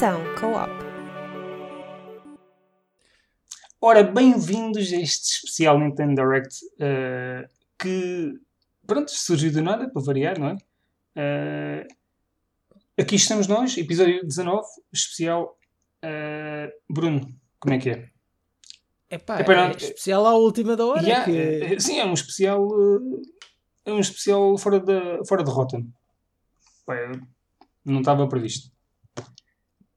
Sessão Co-op. Ora, bem-vindos a este especial Nintendo Direct uh, que, pronto, surgiu do nada, para variar, não é? Uh, aqui estamos nós, episódio 19, especial. Uh, Bruno, como é que é? Epá, Epá, é especial à última da hora. Yeah, que... Sim, é um especial. É um especial fora da, fora de rota. Não estava previsto.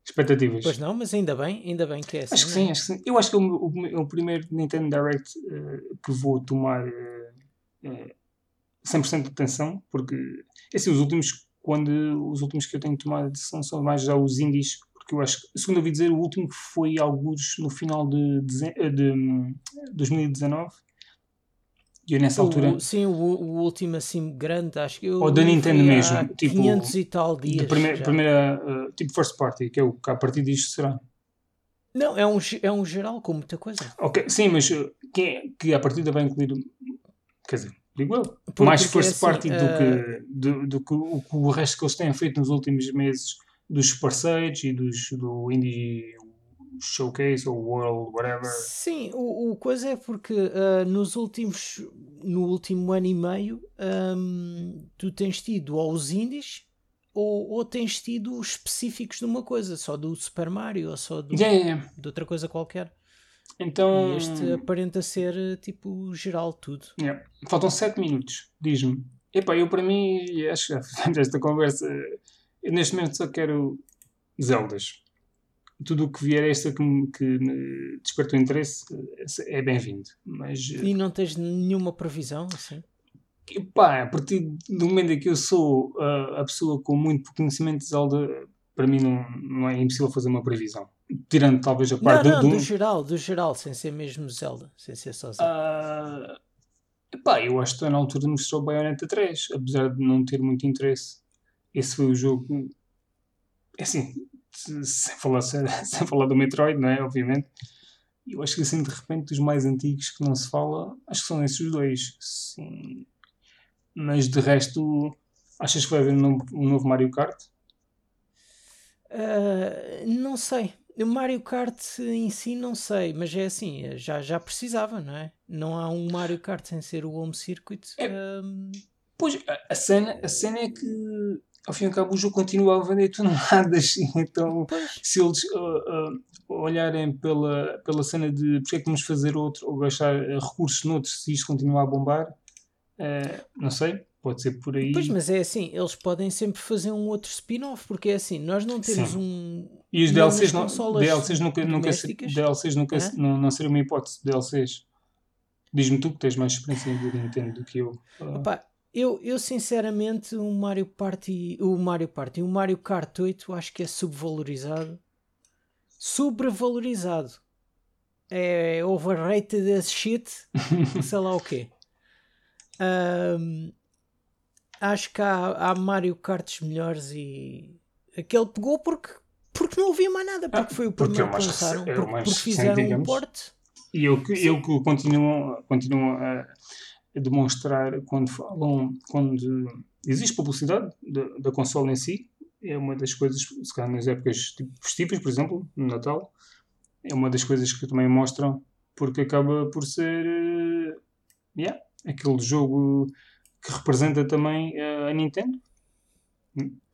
Expectativas. Pois não, mas ainda bem, ainda bem que é assim. Acho que sim, é? acho que sim. Eu acho que é o, o, o primeiro Nintendo Direct uh, que vou tomar uh, uh, 100% de atenção, porque assim, os últimos, quando os últimos que eu tenho tomado atenção são mais já os indies, porque eu acho que, segundo ouvi dizer, o último foi alguns no final de, de, de, de 2019 e eu nessa o, altura. Sim, o, o, último assim grande, acho que. Eu ou da Nintendo mesmo. Tipo, 500 e tal dias. De primeira, primeira uh, tipo first party, que é o que a partir disto será. Não, é um, é um geral com muita coisa. Ok, sim, mas uh, que, é, que a partir da vai incluir. Quer dizer, digo eu. Porque, mais first assim, party do, uh... que, do, do, que o, o resto que eles têm feito nos últimos meses dos parceiros e dos, do Indie showcase ou world, whatever. Sim, o, o coisa é porque uh, nos últimos no último ano e meio um, tu tens tido ou os indies ou, ou tens tido específicos de uma coisa, só do Super Mario ou só do, yeah, yeah. de outra coisa qualquer. Então, e este aparenta ser tipo geral tudo. Yeah. Faltam 7 minutos, diz-me. Epá, eu para mim, acho que esta conversa. neste momento só quero Zeldas tudo o que vier esta que me, que me despertou interesse é bem-vindo. Mas, e não tens nenhuma previsão assim? Pá, a partir do momento em que eu sou a, a pessoa com muito conhecimento de Zelda, para mim não, não é impossível fazer uma previsão. Tirando talvez a parte não, não, do, do... do geral, do geral, sem ser mesmo Zelda, sem ser só Zelda. Uh, pá, eu acho que na altura o Bayonetta 3, apesar de não ter muito interesse. Esse foi o jogo. É assim, sem falar, sem, falar do Metroid, não é? Obviamente. Eu acho que assim, de repente, dos mais antigos que não se fala, acho que são esses dois. Sim. Mas de resto, achas que vai haver um novo, um novo Mario Kart? Uh, não sei. O Mario Kart em si não sei, mas é assim, já, já precisava, não é? Não há um Mario Kart sem ser o Home Circuit. É, um... Pois, a, a, cena, a cena é que ao fim e ao cabo o jogo continua a vender toneladas. Então, se eles uh, uh, olharem pela, pela cena de porque é que vamos fazer outro ou gastar uh, recursos noutros se isto continua a bombar, uh, não sei, pode ser por aí. Pois, mas é assim, eles podem sempre fazer um outro spin-off, porque é assim, nós não temos Sim. um. E os DLCs, não, DLCs nunca, nunca, DLCs nunca é? não, não seria uma hipótese, DLCs. Diz-me tu que tens mais experiência de Nintendo do que eu. Opa, eu, eu sinceramente, o Mario Party, o Mario Party, o Mario Kart 8 acho que é subvalorizado. Sobrevalorizado. É overrated as shit. sei lá o quê. Um, acho que há, há Mario Karts melhores e aquele pegou porque, porque não havia mais nada. Porque foi o primeiro que lançaram. É porque, porque fizeram um porte. E eu eu que continuo, continuo a demonstrar quando falam, quando existe publicidade da, da consola em si, é uma das coisas, se calhar nas épocas tipo, festivas, por exemplo, no Natal, é uma das coisas que também mostram, porque acaba por ser uh, yeah, aquele jogo que representa também uh, a Nintendo,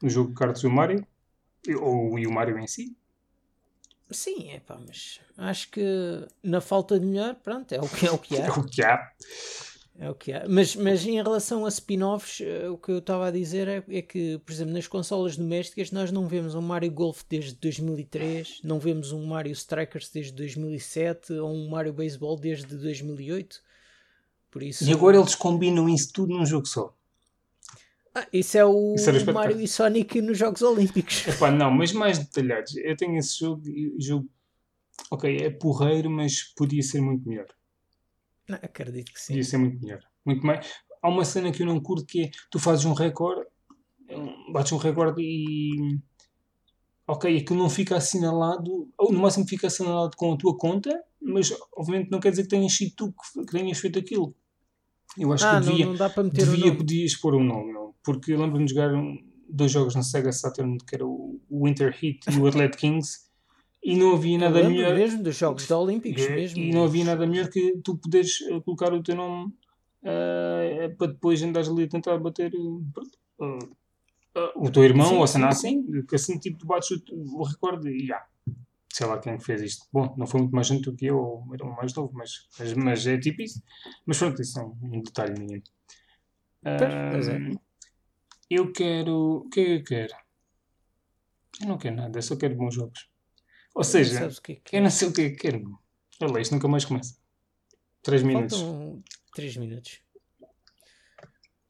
o jogo de cartas do Mario, ou e o Mario em si. Sim, é pá, mas acho que na falta de melhor, pronto, é o que é o que há. É o que há. É o que há. Mas, mas em relação a spin-offs, uh, o que eu estava a dizer é, é, que, por exemplo, nas consolas domésticas nós não vemos um Mario Golf desde 2003, não vemos um Mario Strikers desde 2007 ou um Mario Baseball desde 2008. Por isso... E agora eles combinam isso tudo num jogo só. Ah, isso é o isso Mario e Sonic nos Jogos Olímpicos. Epá, não, mas mais detalhados. Eu tenho esse jogo, jogo, ok, é porreiro, mas podia ser muito melhor. Não, acredito que sim. Podia ser muito melhor. Muito mais. Há uma cena que eu não curto que é tu fazes um recorde, bates um recorde e. Ok, aquilo não fica assinalado, ou no máximo fica assinalado com a tua conta, mas obviamente não quer dizer que tenhas sido tu que, que tenhas feito aquilo. Eu acho ah, que devia, não, não dá para meter devia, podias pôr um nome, não? porque eu lembro-me de jogar um, dois jogos na Sega Saturn, que era o Winter Heat e o Athlete Kings, e não havia nada melhor. mesmo dos Jogos Olímpicos É, mesmo. E não havia nada melhor que tu poderes eh, colocar o teu nome eh, para depois andares ali a tentar bater eh, o teu irmão Sim, ou sim. assim, que assim tipo tu bates o, o recorde e já. Sei lá quem fez isto. Bom, não foi muito mais gente do que eu, ou era um mais novo, mas, mas, mas é tipo isso. Mas pronto, isso é um, detalhe. Pois, pois é. Eu quero. O que é que eu quero? Eu não quero nada, eu só quero bons jogos. Ou seja, Sabes o que é que eu não sei o que é que quero. Olha, isto nunca mais começa. 3 minutos. Faltam 3 minutos.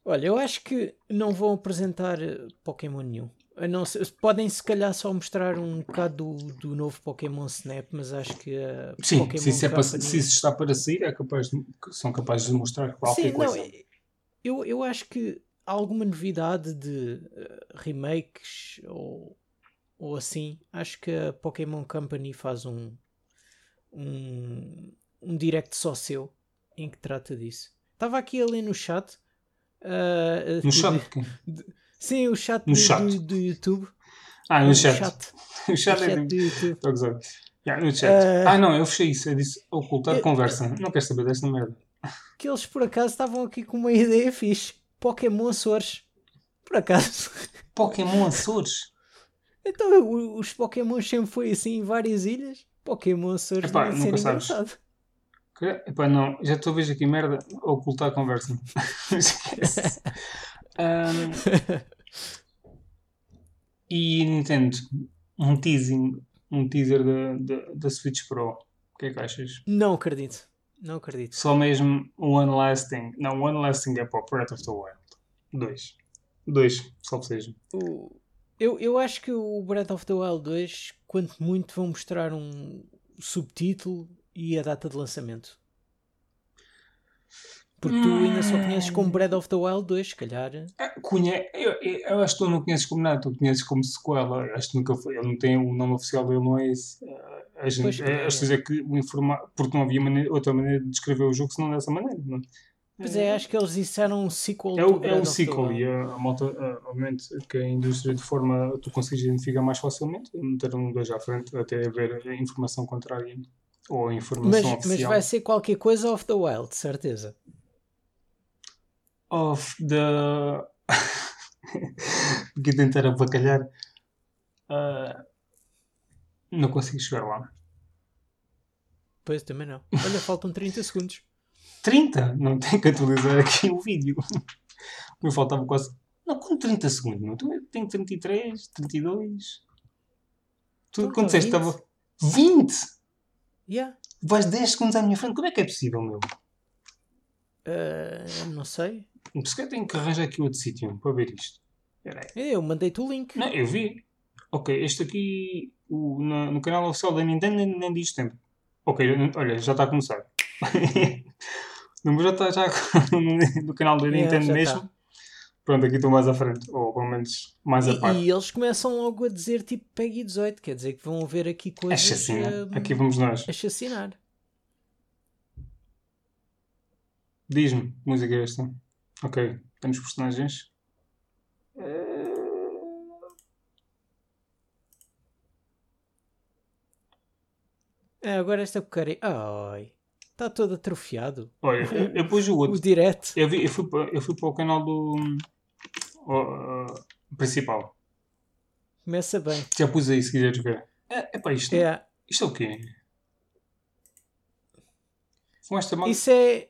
Olha, eu acho que não vão apresentar eh, Pokémon nenhum. Não podem se calhar só mostrar um bocado do, do novo Pokémon Snap, mas acho que a Sim, Pokémon se isso, é para- Company- se isso está para sair, é capaz de- são capazes de mostrar qualquer Sim, não, coisa. é- eu, eu acho que há alguma novidade de eh, remakes ou, ou assim. Acho que a Pokémon Company faz um, um, um direct só seu em que trata disso. Estava aqui ali no chat. a- No de- chat? Sim, o chat, No do, chat. Do, do YouTube. Ah, no chat. chat. O chat é de- do YouTube. Yeah, no chat. Ah. Ah, não, eu fechei isso. Eu disse ocultar Eu- conversa. Não quero saber desta merda. Que eles por acaso estavam aqui com uma ideia fixe. Pokémon Açores. Por acaso. Pokémon Açores. Então os Pokémon sempre foi assim em várias ilhas. Pokémon Açores Epá, deve ser sabes. engraçado. Que- Epá, não, já estou a ver aqui merda. Ocultar a conversa. Esquece. Ahm, e Nintendo, um teasing, um teaser da, da, da Switch Pro. O que é que achas? Não acredito. Não acredito. Só mesmo One Lasting. Não, o One Lasting é para o Breath of the Wild. Dois. Dois, só seja. O- Eu, eu acho que o Breath of the Wild 2, quanto muito, vão mostrar um subtítulo e a data de lançamento. Porque tu ainda só conheces como Breath of the Wild 2, se calhar. Ah, Conhe... Eu, eu, eu acho que tu não conheces como nada, tu conheces como sequela. Acho que nunca foi. Ele não tem o nome oficial dele, não é esse. Ah, A gente, Pois, é, é. acho que é que o informar, porque não havia maneira- outra maneira de descrever o jogo senão dessa maneira. Não? Pois é, acho que eles disseram um sequel É o, é the sequel e a, a malta, ah, obviamente, que a indústria de forma tu consegues identificar mais facilmente, meteram um dois à frente até haver a informação contrária ou a informação Mas, mas oficial. vai ser qualquer coisa off the wild, de certeza. of the. Aqui tentar abacalhar. Ah, não consigo chegar lá. Pois também não. Olha, faltam 30 segundos. 30? Não tenho que atualizar aqui o vídeo. Me faltava quase. Não, com 30 segundos, não. Tu- tenho 33, 32. Tu, Então, quando disseste 20. estava. 20! Yeah. Vais 10 segundos à minha frente. Como é que é possível, meu? Ah, não sei. Se calhar tenho que arranjar aqui outro sítio para ver isto. Aí. Eu mandei-te o link. Não, eu vi. Ok, este aqui o, na- no canal oficial da Nintendo nem, nem diz tempo. Ok, olha, já está a começar. o número já está já no, canal da Yeah, Nintendo já mesmo. tá. Pronto, aqui estou mais à frente. Ou pelo menos mais a E, par. e eles começam logo a dizer tipo Peggy 18, quer dizer que vão haver aqui É coisas chacina. ah, Aqui vamos nós. a chacinar. Diz-me, música é esta? Ok, temos personagens. Eh, Ah, agora esta porcaria. Ai, está todo atrofiado. Olha, eu, pus o O outro. direct. Eu, vi- eu fui para, eu fui para o canal do o, uh, principal. Começa bem. Já pus aí se quiseres ver. É, é para isto. É, Isto é o quê? Fumaste a mão? isso é.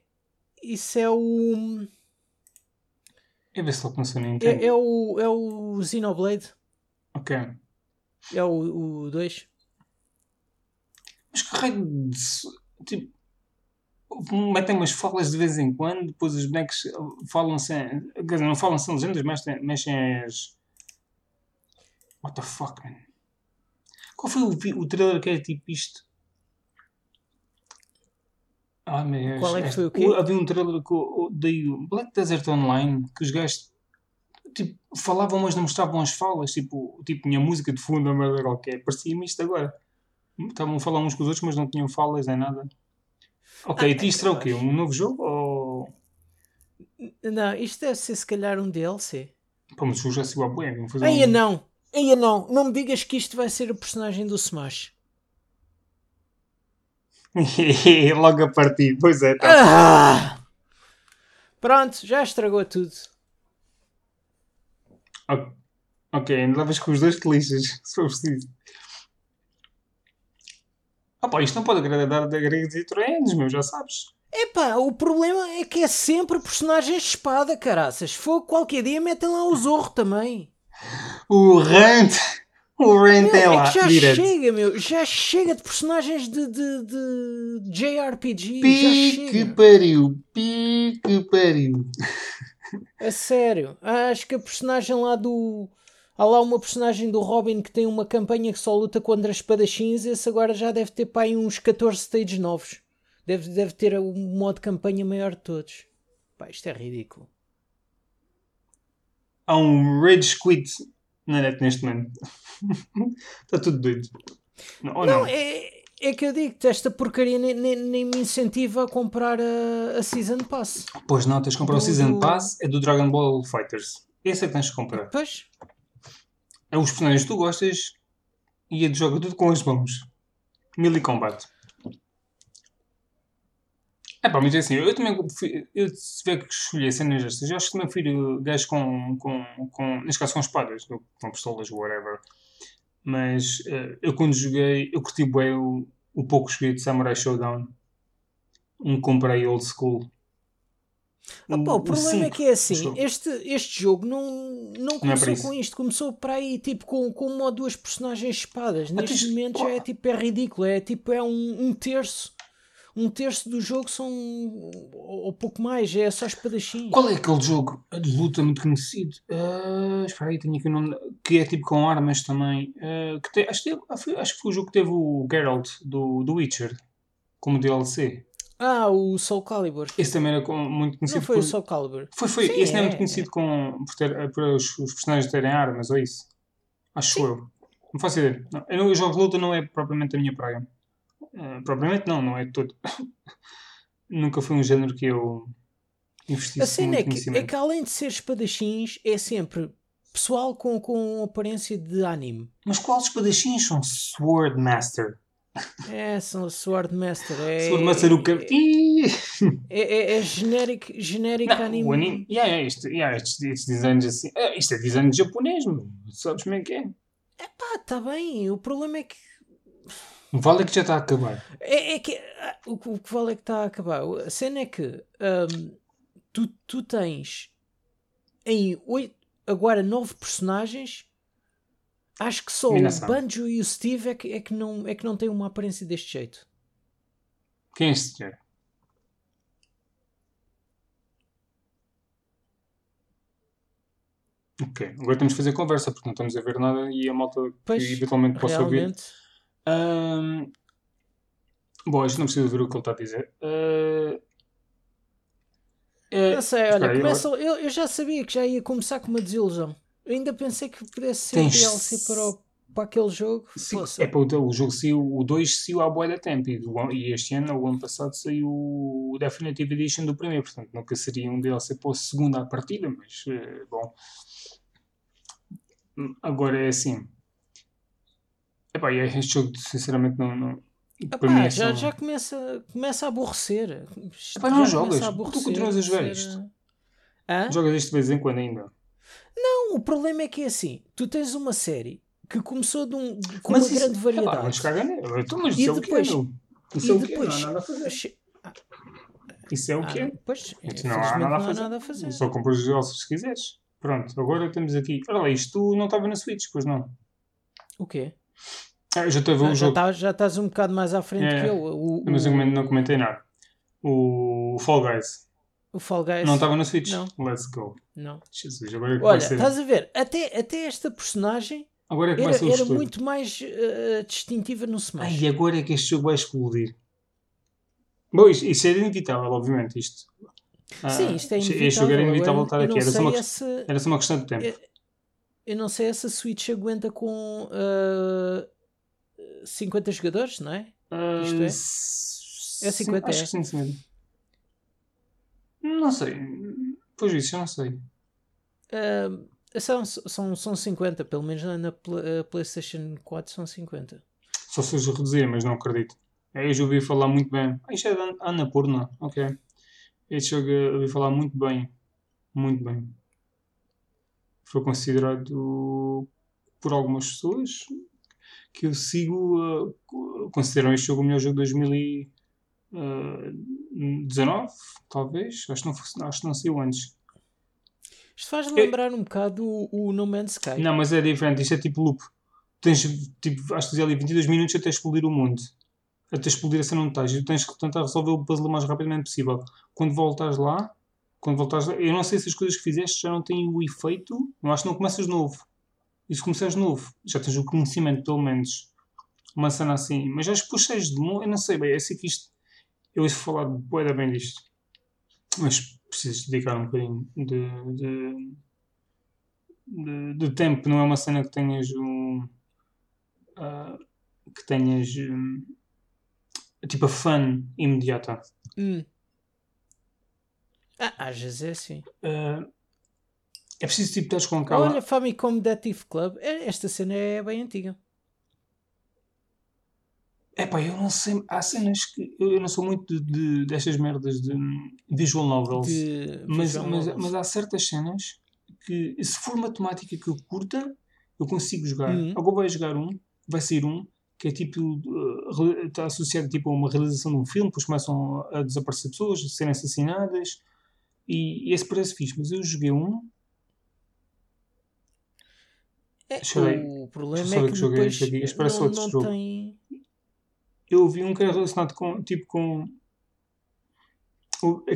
Isso é o. É ver se ele começou na Nintendo. É, é o. É o Xenoblade. Ok. É o 2. Mas que raio de. Tipo. Metem umas falas de vez em quando, depois os bonecos falam sem. Quer dizer, não falam sem legendas, mas mexem, as. What the fuck, man? Qual foi o, o trailer que era tipo isto? Ah, mas Qual é que foi o quê? Havia um trailer que eu Black Desert Online que os gajos tipo, falavam, mas não mostravam as falas. Tipo, tipo tinha música de fundo, a merda qualquer. Parecia-me isto agora. Estavam a falar uns com os outros, mas não tinham falas nem nada. Ok, Ah, e isto será o quê? Um novo jogo? Ou... Não, isto deve ser se calhar um DLC. Pô, mas o já se igual a fazer Eia um... não, eia não, não me digas que isto vai ser o personagem do Smash. Logo a partir, pois é. Tá. Ah! Pronto, já estragou tudo. Ok, ainda levas com os dois te lixas, se for preciso. Ah pá, isto não pode agradar de gregos e troianos, meu, já sabes. Epá, o problema é que é sempre personagens de espada, caraças. Fogo, qualquer dia metem lá o Zorro também. O Rant, o Rant é é lá, que já direto. chega, meu. Já chega de personagens de, de, de JRPG. Pique chega. pariu, pique pariu. A sério. Acho que a personagem lá do. Há lá uma personagem do Robin que tem uma campanha que só luta contra espadachins. Esse agora já deve ter pá, aí uns 14 stages novos. Deve, deve ter o modo de campanha maior de todos. Pá, isto é ridículo. Há um Rage Quit na net neste momento. Está tudo doido. Não, não? Não, é, é que eu digo que esta porcaria nem, nem, nem me incentiva a comprar a, a Season Pass. Pois não, tens de comprar o Season do- Pass, é do Dragon Ball Fighters. Esse é que tens de comprar. Pois, os personagens que tu gostas e ele joga tudo com as mãos. Melee Combat. É pá, mas é assim, eu também, eu se tiver que escolher cenas destas, eu acho que também prefiro gajos com, com, com, neste caso com espadas, com pistolas, whatever. Mas eh, eu quando joguei, eu curti bem o, o pouco de Samurai Showdown. Um comprei old school. Ah, pá, o problema é que é assim, este, este jogo não, não é começou para isso. com isto, começou para aí tipo com, com uma ou duas personagens espadas. Neste tens- momento já é tipo é ridículo, é tipo é um, um terço. Um terço do jogo são ou, ou pouco mais, é só espadachim. Qual é aquele jogo de luta muito conhecido? Ah, espera aí, tenho aqui o nome. Que é tipo com armas também. Ah, que te- acho, que teve- ah, foi- acho que foi o jogo que teve o Geralt do, do Witcher como DLC. Ah, o Soul Calibur. Esse também era com- muito Não conhecido foi por. o Soul Calibur. Foi, foi. Sim, Esse não é é, muito conhecido com, por, ter, por os, os personagens terem armas, ou isso? Acho eu. Não faço ideia. Não, eu, não- o jogo de luta não é propriamente a minha praia. Ah, propriamente não, não é todo. Nunca foi um género que eu investisse A cena é muito que, é que além de ser espadachins, é sempre pessoal com, com aparência de anime. Mas quais espadachins são Sword Master? É, são Swordmaster. É, Sword Master o cam... Ih! é, é, é generic, generic Não, anime. o anime... Yeah, yeah, isto, yeah, estes, estes designs assim... Ah, isto é design japonês, meu. Sabes como é que é? Pá, tá bem. O problema é que. Vale que já está a acabar. É, é que ah, o, que- o que vale é que está a acabar. A cena é que ahm, tu, tu tens em oito, agora nove personagens. Acho que só Minasan. o Banjo e o Steve é que, é, que não, é que não têm uma aparência deste jeito. Quem é este senhor? Ok, agora temos de fazer conversa porque não estamos a ver nada e a malta Pois, que eventualmente possa ouvir. realmente. Ahm, Bom, isto não precisa ver o que ele está a dizer. Ah, é- Não sei, olha, começa, eu, eu já sabia que já ia começar com uma desilusão. Eu ainda pensei que pudesse ser Tens- DLC para, o- para aquele jogo. Sim, é para o, o jogo saiu, o 2 saiu à boa da tempo e, do e este ano, o ano passado, saiu o Definitive Edition do primeiro, portanto nunca seria um DLC para o segundo à partida, mas eh, bom. Agora é assim. Epá, e este jogo sinceramente não. não Epá, é já, só- já começa, começa a aborrecer. Epá, não jogas. Tu continuas a jogar isto. Hã? Jogas isto de vez em quando ainda. Não, o problema é que é assim: tu tens uma série que começou de um, com Mas uma isso- grande variedade. descarga nele. Então, mas E é é, depois-. Isso é o que é, não há nada a fazer. Isso é o Ah, que é. pois, Não há nada a fazer. nada a fazer. Só compras os jogos se quiseres. Pronto, agora temos aqui. Olha lá, isto não estava na Switch, pois não. O quê? Ah, já estou a ver Ah, o já, jogo, tá- já estás um bocado mais à frente É, que eu. O, mas eu não comentei nada. O Fall Guys o Fall Guys. não estava na Switch. Não. Let's go. Não. Jesus, agora é que Olha, vai ser. estás a ver? Até, até esta personagem Agora é que era, era estudo. muito mais eh, distintiva no Smash. Ai, agora é que este jogo vai explodir. Bom, isto, isto era inevitável, obviamente. Isto. Ah, Sim, isto é Este inevitável. jogo era inevitável Agora, estar eu aqui. Era só, uma, esse- era só uma questão de tempo. É- Eu não sei se a Switch aguenta com ah, 50 jogadores, não é? Ah, isto é? É 50, Acho é? que sim, senhor. Não sei. Pois isso, eu não sei. Ah, São, são, são 50, pelo menos na, na PlayStation 4 são 50. Só se reduzir, mas não acredito. É, eu já ouvi falar muito bem. Ah, isto é da Annapurna, ok. Este jogo eu ouvi falar muito bem. Muito bem. Foi considerado por algumas pessoas que eu sigo, uh, consideram este jogo o melhor jogo de 2019, uh, talvez. Acho que não, acho que não saiu antes. Isto faz lembrar um bocado o, o No Man's Sky. Não, mas é diferente. Isto é tipo loop. Tens, tipo, acho que dizer ali 22 minutos até explodir o mundo. Até explodir a cena onde estás. E tens que tentar resolver o puzzle o mais rapidamente possível. Quando voltas lá, quando voltas lá, eu não sei se as coisas que fizeste já não têm o efeito. Eu acho que não começas novo. E se começares novo, já tens o conhecimento, pelo menos. Uma cena assim. Mas acho que puxas de novo. Eu não sei bem. É assim que isto. Eu ouço falar de bem disto. Mas precisas dedicar um bocadinho de, de, de, de, tempo, não é uma cena que tenhas um. Uh, que tenhas. Um, tipo a fun imediata. Hum. Ah, às vezes é assim. Uh, é preciso tipo estares com calma. Olha, Famicom Detective Club, é, esta cena é bem antiga. É pá, eu não sei. Há cenas que. Eu não sou muito de, de destas merdas de visual novels. De mas, visual mas, novels. mas há certas cenas que, se for uma temática que eu curta, eu consigo jogar. Uhum. Agora vai jogar um, vai sair um, que é tipo. Uh, está associado tipo, a uma realização de um filme, depois começam a desaparecer pessoas, a serem assassinadas. E, e esse parece fixe. Mas eu joguei um. É, o problema é que, que depois não, não tem eu vi um que era relacionado com, tipo, com.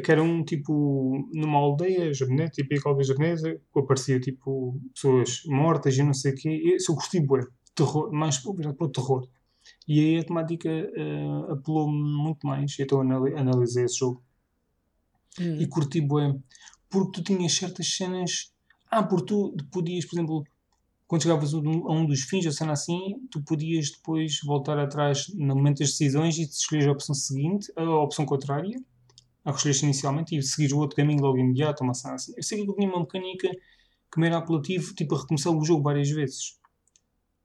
Que era um tipo numa aldeia japonesa, tipo aldeia japonesa, que aparecia tipo pessoas mortas e não sei o quê. Esse eu gostei, bué, terror, mais virado para o terror. E aí a temática uh, apelou-me muito mais. Então analisei esse jogo uhum. e curti, bué, porque tu tinhas certas cenas. Ah, porque tu podias, por exemplo, quando chegavas a um dos fins, a cena assim, tu podias depois voltar atrás no momento das decisões e escolher a opção seguinte, a opção contrária, a que escolheste inicialmente, e seguir o outro caminho logo imediato, uma cena assim. Eu sei que tinha uma mecânica que me era apelativo, tipo a recomeçar o jogo várias vezes.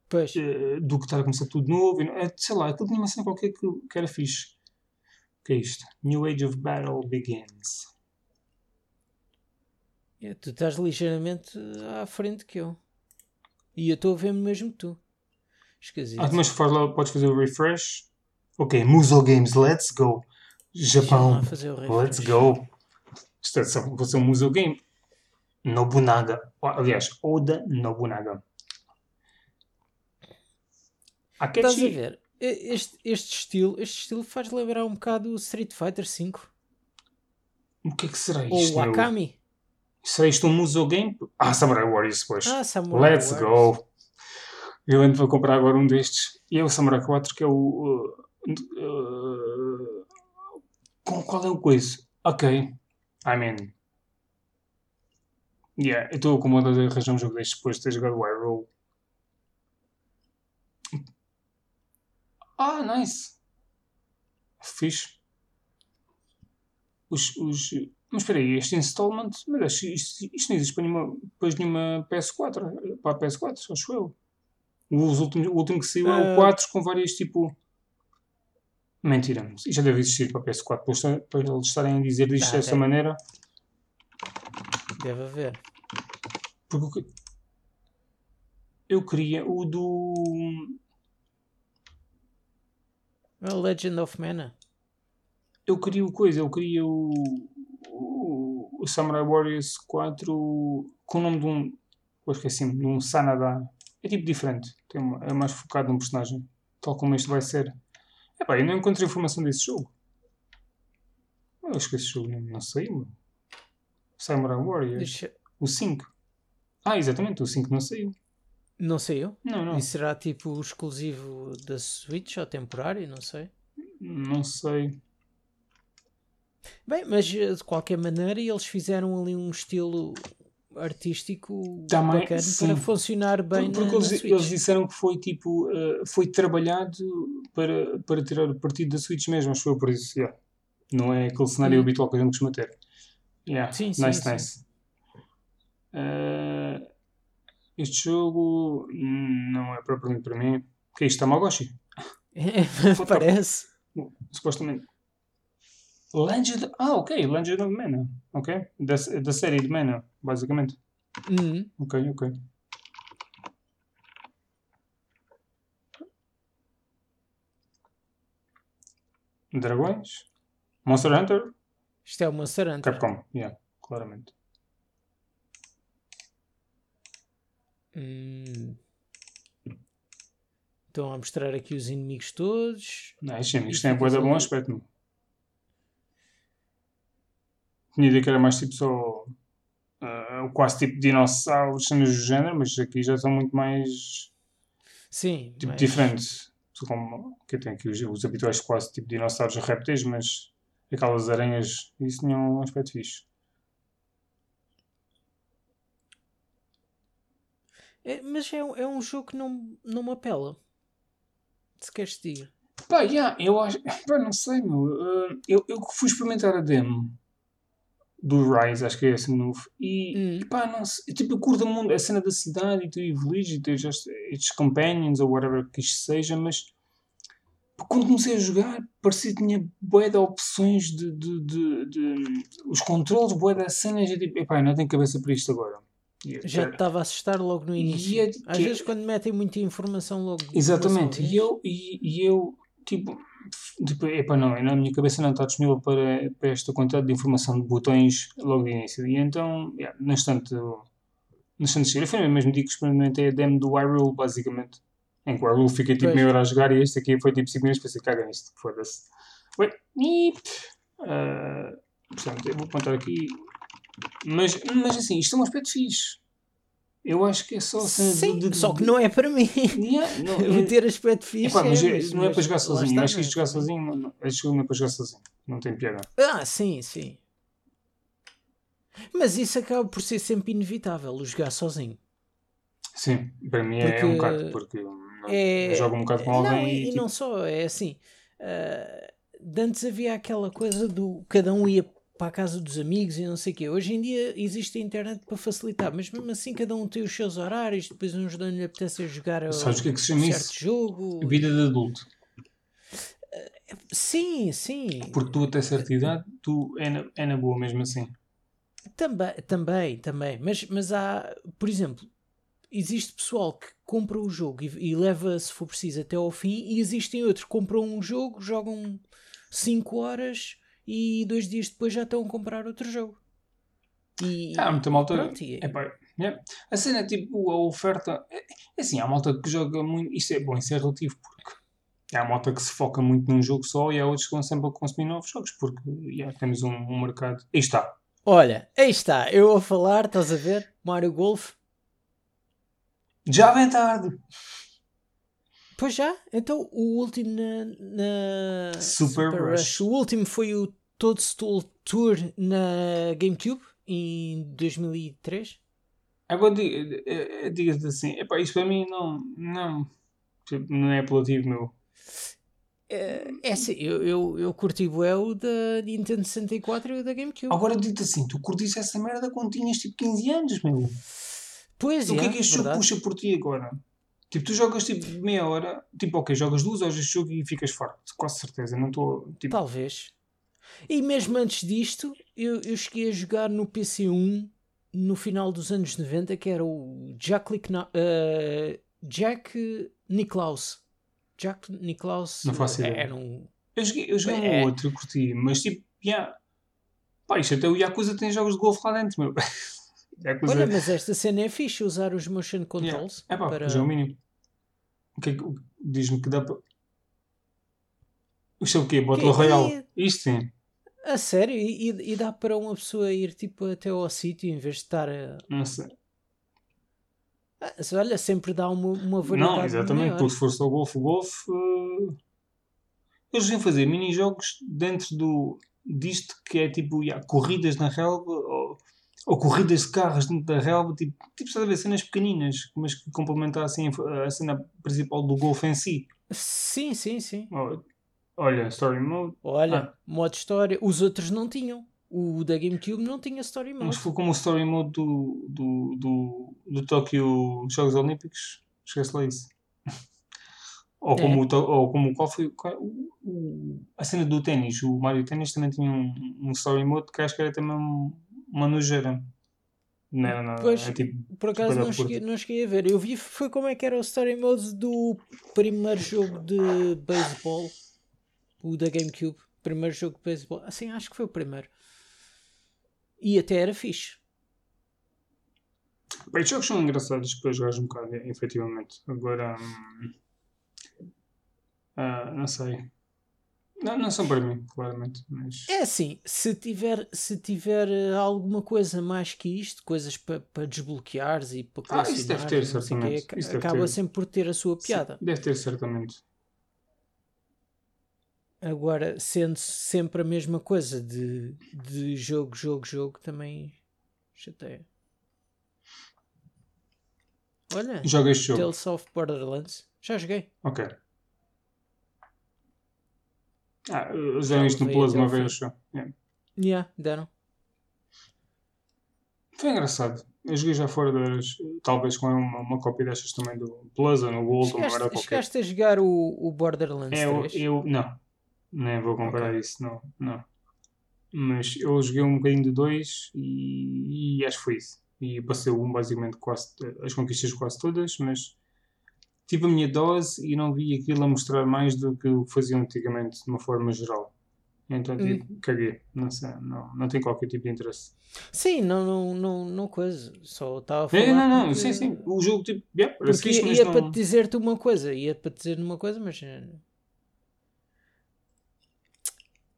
Pois. Uh, do que estar a começar tudo de novo. Uh, sei lá, aquilo tinha uma cena qualquer que, que era fixe. O que é isto? New Age of Battle Begins. É, tu estás ligeiramente à frente que eu. E eu estou a ver mesmo que tu. Esquisito. Ah, mas faz lá, podes fazer o refresh. Ok, Muso Games, let's go. Japão, let's go. Isto é só vou ser um Muso Game. Nobunaga. Aliás, Oda Nobunaga. Akechi... Estás a ver? Este, este, estilo, este estilo faz lembrar um bocado o Street Fighter V. O que é que será isto? Ou o Akami. Será isto um Muso Game? Ah, Samurai Warriors depois. Ah, Samurai Let's Warriors. go! Eu ando para comprar agora um destes. E é o Samurai 4 que é o. Uh, uh, com qual é o coisa? Ok. I mean. Yeah, eu estou com vontade de arranjar um jogo destes depois de ter jogado o Roll. Ah, nice. Fixe. Os, os, mas espera aí, este installment, mas isto, isto não existe para nenhuma, depois nenhuma PS4, para a PS4, acho eu. Os últimos, o último que saiu uh... é o 4 com várias tipo. Mentira, isto já deve existir para a PS4, para eles estarem a dizer isto ah, dessa deve. maneira. Deve haver. Porque eu queria o do. Legend of Mana. Eu queria o coisa, eu queria o o, Samurai Warriors 4 com o nome de um. Eu esqueci de um Sanada. É tipo diferente. Tem é mais focado num personagem. Tal como este vai ser. É pá, eu não encontrei informação desse jogo. Eu acho que esse jogo não, não saiu. Samurai Warriors. Deixa... O 5. Ah, exatamente, o 5 não saiu. Não saiu? Não, não. E será tipo exclusivo da Switch ou temporário? Não sei. Não sei. Bem, mas eh, de qualquer maneira eles fizeram ali um estilo artístico Também, bacana sim. para funcionar bem porque na, eles, na eles, disseram que foi tipo uh, foi trabalhado para, para tirar o partido da Switch mesmo, acho que foi por isso yeah. não é aquele cenário hum. habitual que a gente costuma ter yeah. sim, nice, sim, nice sim. Uh, Este jogo hum, não é propriamente para mim. Que é isto, Tamagotchi? Parece. Supostamente. Legend. Ah, ok. Legend of Mana. Ok. Da, da série de Mana, basicamente. Uhum. Ok, ok. Dragões? Monster Hunter? Isto é o Monster Hunter. Capcom, yeah, claramente. Hum. Estão a mostrar aqui os inimigos todos. Não, estes inimigos têm boa bom aspecto. Não? Tinha ideia que era mais tipo só. Uh, quase tipo dinossauros, cenas do género, mas aqui já são muito mais. Sim. Tipo mas... diferentes. Como, que tem aqui os, os habituais quase tipo dinossauros répteis, mas aquelas aranhas, isso tinha um aspecto fixe. É, mas é, é um jogo que não, não me apela. Se queres te diga. Pá, yeah, eu acho. Pá, não sei, meu. Uh, eu, eu fui experimentar a demo do Rise, acho que é esse novo. E, Hum. e pá, não sei. Tipo, eu curto muito a cena da cidade e tu evoluís e tens estes- estes companions ou whatever que isto seja, mas quando comecei a jogar, parecia que tinha bué de opções de, de, de, de- os controles, bué de cenas. E tipo, epá, não tenho cabeça para isto agora. E eu, Já estava a assustar logo no início. E é Às que- vezes quando metem muita informação logo. Exatamente, e eu, e, e eu tipo, epá, não, na minha cabeça não está disponível para, para esta quantidade de informação de botões logo de início. E então, yeah, no instante, no instante chegar, foi mesmo dia que experimentei a demo do Hyrule, basicamente. Em que o Hyrule fiquei tipo meia hora a jogar e este aqui foi tipo 5 minutos, pensei, caga nisto, foda-se. Wait, nip. Ah, portanto, eu vou apontar aqui. Mas, mas assim, isto é um aspecto fixe. Eu acho que é só a cena de- Sim, de- só que não é para mim. Yeah, não, é- o ter aspecto fixe. Epá, mas é, é- mas- não é para jogar sozinho. está, acho que não é isto jogar sozinho, não, este jogo não é para jogar sozinho. Não tem piada. Ah, sim, sim. Mas isso acaba por ser sempre inevitável, o jogar sozinho. Sim, para mim é Porque um bocado, porque não- É... eu jogo um bocado com não, alguém e, e, e tipo, não só, é assim. de antes havia aquela coisa do cada um ia para a casa dos amigos e não sei o quê. Hoje em dia existe a internet para facilitar, mas mesmo assim cada um tem os seus horários, depois uns não lhe apetece jogar a Sabes o que é que se chama certo isso? jogo. vida de adulto. Sim, sim. Porque tu até certa idade, tu é na, é na boa mesmo assim. Também, também, também. Mas, mas há, por exemplo, existe pessoal que compra o jogo e, e leva, se for preciso, até ao fim, e existem outros que compram um jogo, jogam 5 horas e dois dias depois já estão a comprar outro jogo. E, Há muita malta. pronto, e- epá, yeah. A cena é tipo, a oferta. É, é assim, há malta que joga muito. Isto é bom, isso é relativo, porque há malta que se foca muito num jogo só e há outros que vão sempre a consumir novos jogos, porque yeah, temos um, um mercado. Aí está. Olha, aí está, eu a falar, estás a ver? Mario Golf. Já vem tarde. Pois já, então o último na, na Super Rush. O último foi o Toadstool Tour na GameCube em 2003. Agora eh, eh, diga-te assim, epá, isso para mim não, não, não é apelativo, meu. É, é assim, eu, eu, eu curti bué o da Nintendo 64 e o da GameCube. Agora dito assim, tu curtiste essa merda quando tinhas tipo 15 anos, meu. Pois o que é é, que este jogo verdade. puxa por ti agora? Tipo, tu jogas tipo meia hora, tipo, ok, jogas duas horas este jogo e ficas farto, quase certeza, não estou, tipo, Talvez. E mesmo antes disto, eu, eu cheguei a jogar no PC1 no final dos anos 90, que era o Jack, Lickna- eh, Jack Nicklaus. Jack Nicklaus Não faço eh, ideia. era um. eu joguei, eu joguei É. um outro, eu curti, mas tipo, yeah. pá, isto até o Yakuza tem jogos de golfe lá dentro, meu. Yakuza, Olha, mas esta cena é fixe, usar os motion controls. é pá, para... mas é o mínimo. O que é que, diz-me que dá para... Isto é o quê? Battle Que- Royale? Isto sim. A sério? E, e- e dá para uma pessoa ir tipo até ao sítio em vez de estar a. Não sei. Ah, se olha, sempre dá uma, uma variedade. Não, exatamente, maior. porque se for só o golfe, o golfe. eh, Eles vêm fazer mini-jogos dentro do, disto que é tipo yeah, corridas na relva ou, ou corridas de carros dentro da relva, tipo, tipo estás a ver cenas pequeninas, mas que complementassem a, a cena principal do golfe em si. Sim, sim, sim. Oh, Olha, Story Mode. Olha, Ah. modo história. Os outros não tinham. O da GameCube não tinha Story Mode. Mas foi como o Story Mode do, do, do, do Tóquio Jogos Olímpicos. Esquece lá isso. ou, É. como, ou como qual foi qual- o- o- a cena do ténis. O Mario Ténis também tinha um, um Story Mode que acho que era também um- uma nojeira. Não era nada. Pois, era tipo, Por acaso Super não cheguei, não cheguei a ver. Eu vi foi como é que era o Story Mode do primeiro jogo de beisebol. O da GameCube. Primeiro jogo de beisebol. Assim, acho que foi o primeiro. E até era fixe. Bem, os jogos são engraçados para jogares um bocado, efetivamente. Agora, hum, ah, não sei. Não, não são para mim, claramente. Mas É assim, se tiver, se tiver alguma coisa mais que isto, coisas para pa desbloqueares e para Ah, isso deve colecionar, ter, certamente. deve acaba ter. sempre por ter a sua piada. Sim, deve ter, certamente. Agora, sendo sempre a mesma coisa de, de jogo, jogo, jogo, também chateia. Olha, Joga este jogo. Tales of Borderlands, já joguei. Ok. Ah, usaram isto no Plus uma vez só. Yeah. Yeah, deram. Foi engraçado. Eu joguei já fora das. Talvez com uma, uma cópia destas também do Plus ou no Gold, ou era qualquer. chegaste a jogar o, o Borderlands É, eu, 3? eu. Não. Nem vou comparar isso, não. Não. Mas eu joguei um bocadinho de dois e, e acho que foi isso. E passei o um basicamente quase. as conquistas quase todas, mas. Tive a minha dose e não vi aquilo a mostrar mais do que o que faziam antigamente, de uma forma geral. Então, Hum. tipo, caguei. Não sei, não, não tem qualquer tipo de interesse. Sim, não, não, não, não coisa. Só estava a falar. É, não, não, porque- sim, sim. O jogo, tipo, yeah, Porque mas ia não... para te dizer-te uma coisa, ia para te dizer uma coisa, mas.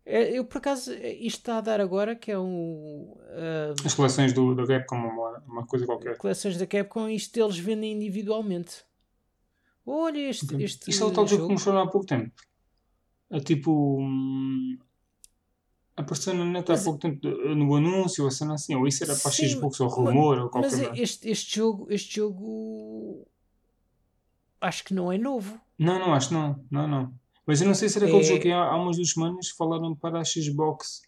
É, eu por acaso, eh, isto está a dar agora que é um. ah, As coleções do, do Capcom, uma, uma coisa qualquer. coleções da Capcom, isto eles vendem individualmente. Olha este. Ok. este Isto é o tal jogo que mostraram há pouco tempo. É tipo. hum, Apareceu na net há Mas- pouco tempo no anúncio, a cena assim, ou isso era para Sim, Xbox ou rumor ou qualquer Mas merda. este, este jogo, este jogo. Acho que não é novo. Não, não, acho que não. Não, não. Mas eu não sei se era aquele É- jogo que há, há umas duas semanas falaram para a Xbox.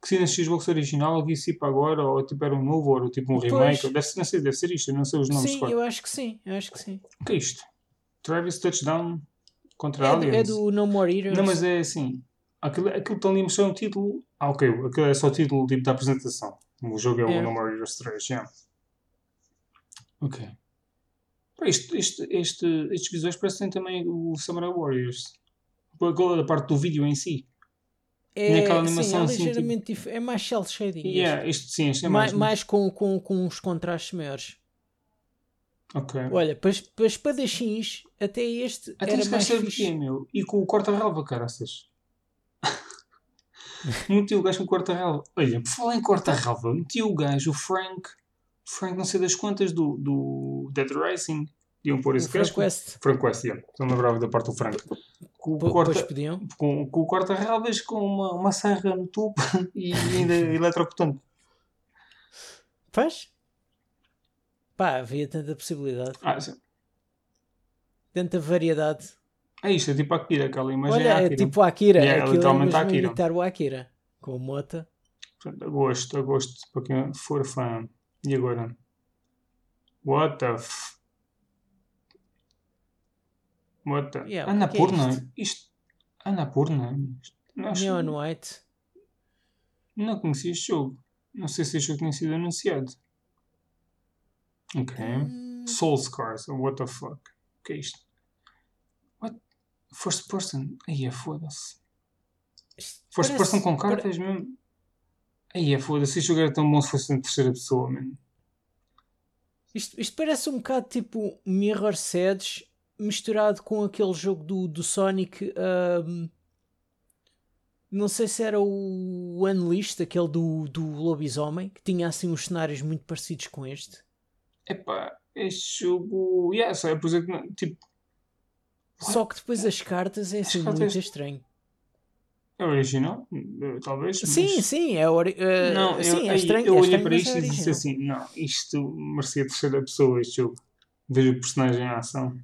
Que se na Xbox original, que ia para agora, ou tipo era um novo, ou tipo um Pois. remake. Deve, ser- não sei, deve ser isto, eu não sei os nomes. sim, claro. eu acho que sim, eu acho que sim. O que é isto? Travis Touchdown contra É do, é Aliens? do No More Eaters. Não, mas é assim. Aquilo, aquilo que estão ali a mostrar é um título. Ah, ok. Aquilo é só o título tipo, da apresentação. O jogo é, É. o No More Heroes 3. Yeah. Ok. Pá, Isto, isto, este, estes visuais parecem também o Samurai Warriors. Da parte do vídeo em si. É, naquela sim, animação é assim, tipo- ligeiramente É mais cel shading. Yeah, sim, é mais, mais. mais com, com, com os contrastes maiores. Ok. Olha, para, as- para espadachins, até este Até era este mais fixe. quê, meu? E com o corta-relva, caraças. meti o gajo com o corta-relva. Olha, por falar em corta-relva, meti o gajo, o Frank, Frank não sei das quantas, do, do Dead Rising. Iam pôr esse gajo. Frank West. Frank West, yeah. Não lembrava da parte do Frank. Com o Po- corta- podiam. com, com o corta-relvas com uma, uma serra no topo e ainda eletrocutante. Faz? Pá, havia tanta possibilidade. Ah, sim. Tanta variedade. é isto, é tipo Akira, aquela imagem Olha, é é tipo Akira. Yeah, é Aquilo é literalmente mesmo Akira. imitar o Akira. Com a mota. Portanto, agosto, agosto, para quem for fã. E agora? What the f... What the... Yeah, que é é isto? Não, acho- Neon White. não conhecia este jogo. Não sei se este jogo tinha sido anunciado. Ok. Hum, Soul Scars, what the fuck? O que é isto? What? First person? Aí é foda-se. isto First parece- person com pare- cartas mesmo? Aí é foda-se. Este jogo era tão bom se fosse em terceira pessoa, mano. Isto, isto parece um bocado tipo Mirror Edge misturado com aquele jogo do, do Sonic. ahm, não sei se era o Unleashed, aquele do, do lobisomem, que tinha assim uns cenários muito parecidos com este. Epá, este jogo. Yeah, só é por que tipo, Só que depois as cartas é As assim cartas- muito estranho. é original, talvez. Sim, mas- sim, é, ori- eh, Não, eu, sim, é estranho. eu é olhei para mas isto é e disse assim: não, isto merecia terceira pessoa, este jogo. Vejo o personagem em ação.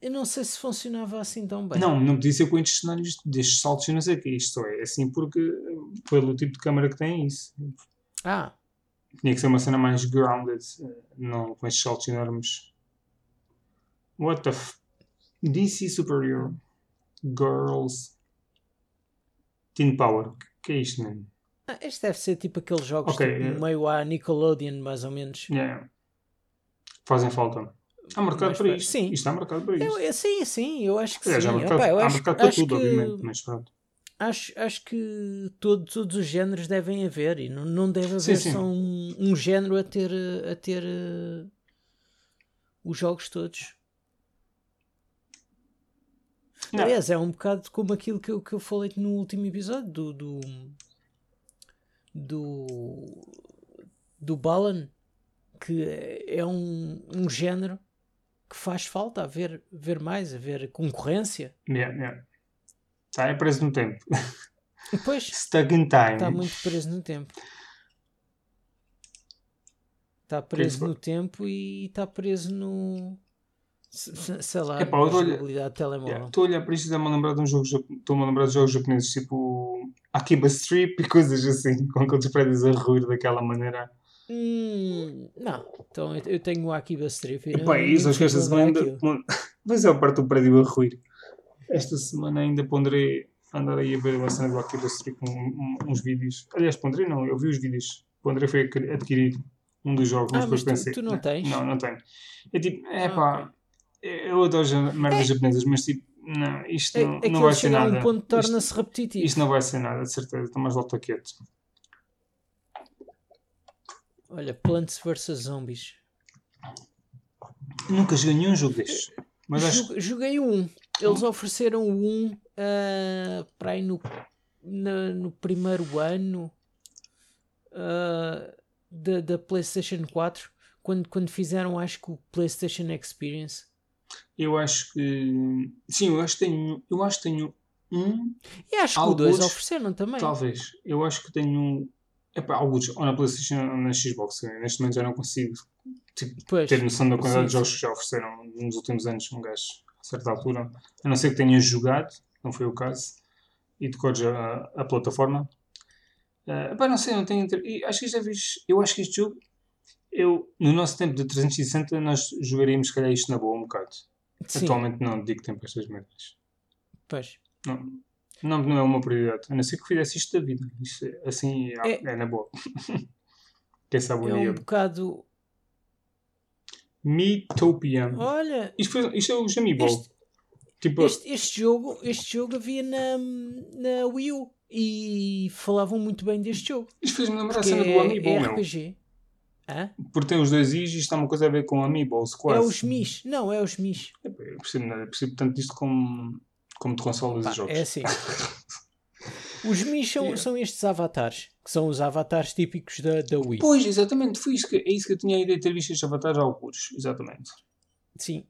Eu não sei se funcionava assim tão bem. Não, não podia ser com estes cenários destes saltos e não sei o que. Isto só é assim porque, pelo tipo de câmera que tem, é isso. Ah, Tinha que ser uma cena mais grounded, eh, não com estes saltos enormes. What the f... DC Superior Girls Teen Power. Que é isto, mesmo? ah, este deve ser tipo aqueles jogos Ok, tipo, é. meio à Nickelodeon, mais ou menos. Yeah. Fazem falta. Há mercado Mais para isto. sim. Isto está marcado para isto. Eu, sim, sim, eu acho que Aliás, sim. há mercado, Epá, eu há acho, mercado para tudo, que, obviamente. Mas pronto. acho, acho que todo- todos os géneros devem haver e não, não deve haver Sim, sim. só um, um género a ter, a ter eh, os jogos todos. Não. Aliás, é um bocado como aquilo que eu, que eu falei no último episódio do do do, do Balan, que é um, um género que faz falta haver, ver mais, haver concorrência. Yeah, yeah. Está preso no tempo. Pois, Stuck in time. está muito preso no tempo. Está preso no tempo e está preso no. se- se- Sei lá, Epá, na jogabilidade de telemóvel. Yeah, Estou a olhar para isto e dá-me a lembrar de um jogo Estou-me a lembrar de jogos japoneses tipo Akiba Strip e coisas assim, com aqueles prédios a ruir daquela maneira. Hum, não, então eu, tenho o Akiba Strip. e não- Epá, é isso, acho que esta semana ainda. Mas é a parte do prédio a ruir. Esta semana ainda ponderei andar aí a ver uma cena do Akiba Strip, um- um- uns vídeos. Aliás, ponderei não, eu vi os vídeos. Ponderei foi adqui- adquirir um dos jogos, mas Ah, mas tu- pensei. tu não tens? Não, não tenho. É tipo, é Ah, pá, ok. eu adoro merdas É- japonesas, mas tipo, não, isto É, não, aquilo não vai ser nada. um ponto Isto- torna-se repetitivo. isto não vai ser nada, de certeza. Estou mais volta quieto. Olha, Plants vs Zombies. Nunca joguei nenhum jogo destes. Mas acho Jogue- Joguei um. Eles ofereceram um ah, para aí no, na- no primeiro ano ah, da, da PlayStation 4, quando, quando fizeram, acho que o PlayStation Experience. eu acho que. Sim, eu acho que tenho. Eu acho que tenho um. E acho que o 2 Alguns- ofereceram também. Talvez. Eu acho que tenho. Epá, alguns. Ou na Playstation ou na Xbox. Neste momento já não consigo tipo, Pois, ter noção da quantidade de sim, jogos que já ofereceram nos últimos anos. Um gajo, a certa altura. A não ser que tenha jogado, não foi o caso. E decores a, a plataforma. Uh, epá, não sei, não tenho. inter- e Acho que já fiz. Eu acho que este jogo. Eu, no nosso tempo de 360, nós jogaríamos, se calhar, isto na boa um bocado. sim, Atualmente não dedico tempo a estas merdas. pois. Não, não, não é uma prioridade. A não ser que fizesse isto da vida. Isto, é- assim é, É- é na boa. Quem sabe o É um dia. bocado. Metopia. Olha, Isto, foi, isto é os Amiibo. Este- tipo, este, este jogo, este jogo havia na, na Wii U e falavam muito bem deste jogo. isto fez-me lembrar a cena do é, Amiibo, é meu. RPG. Hã? Porque tem os dois Is e isto tem uma coisa a ver com Amiibos, É quase. os Mis. Não, é os Mis. Eu percebo, eu percebo tanto disto como, como de consolas Pá, e jogos. é assim. Os Mis são, Yeah. são estes avatares, que são os avatares típicos da, da Wii. Pois, exatamente. Foi isso que, é isso que eu tinha a ideia de ter visto estes avatares alguns. Exatamente. Sim.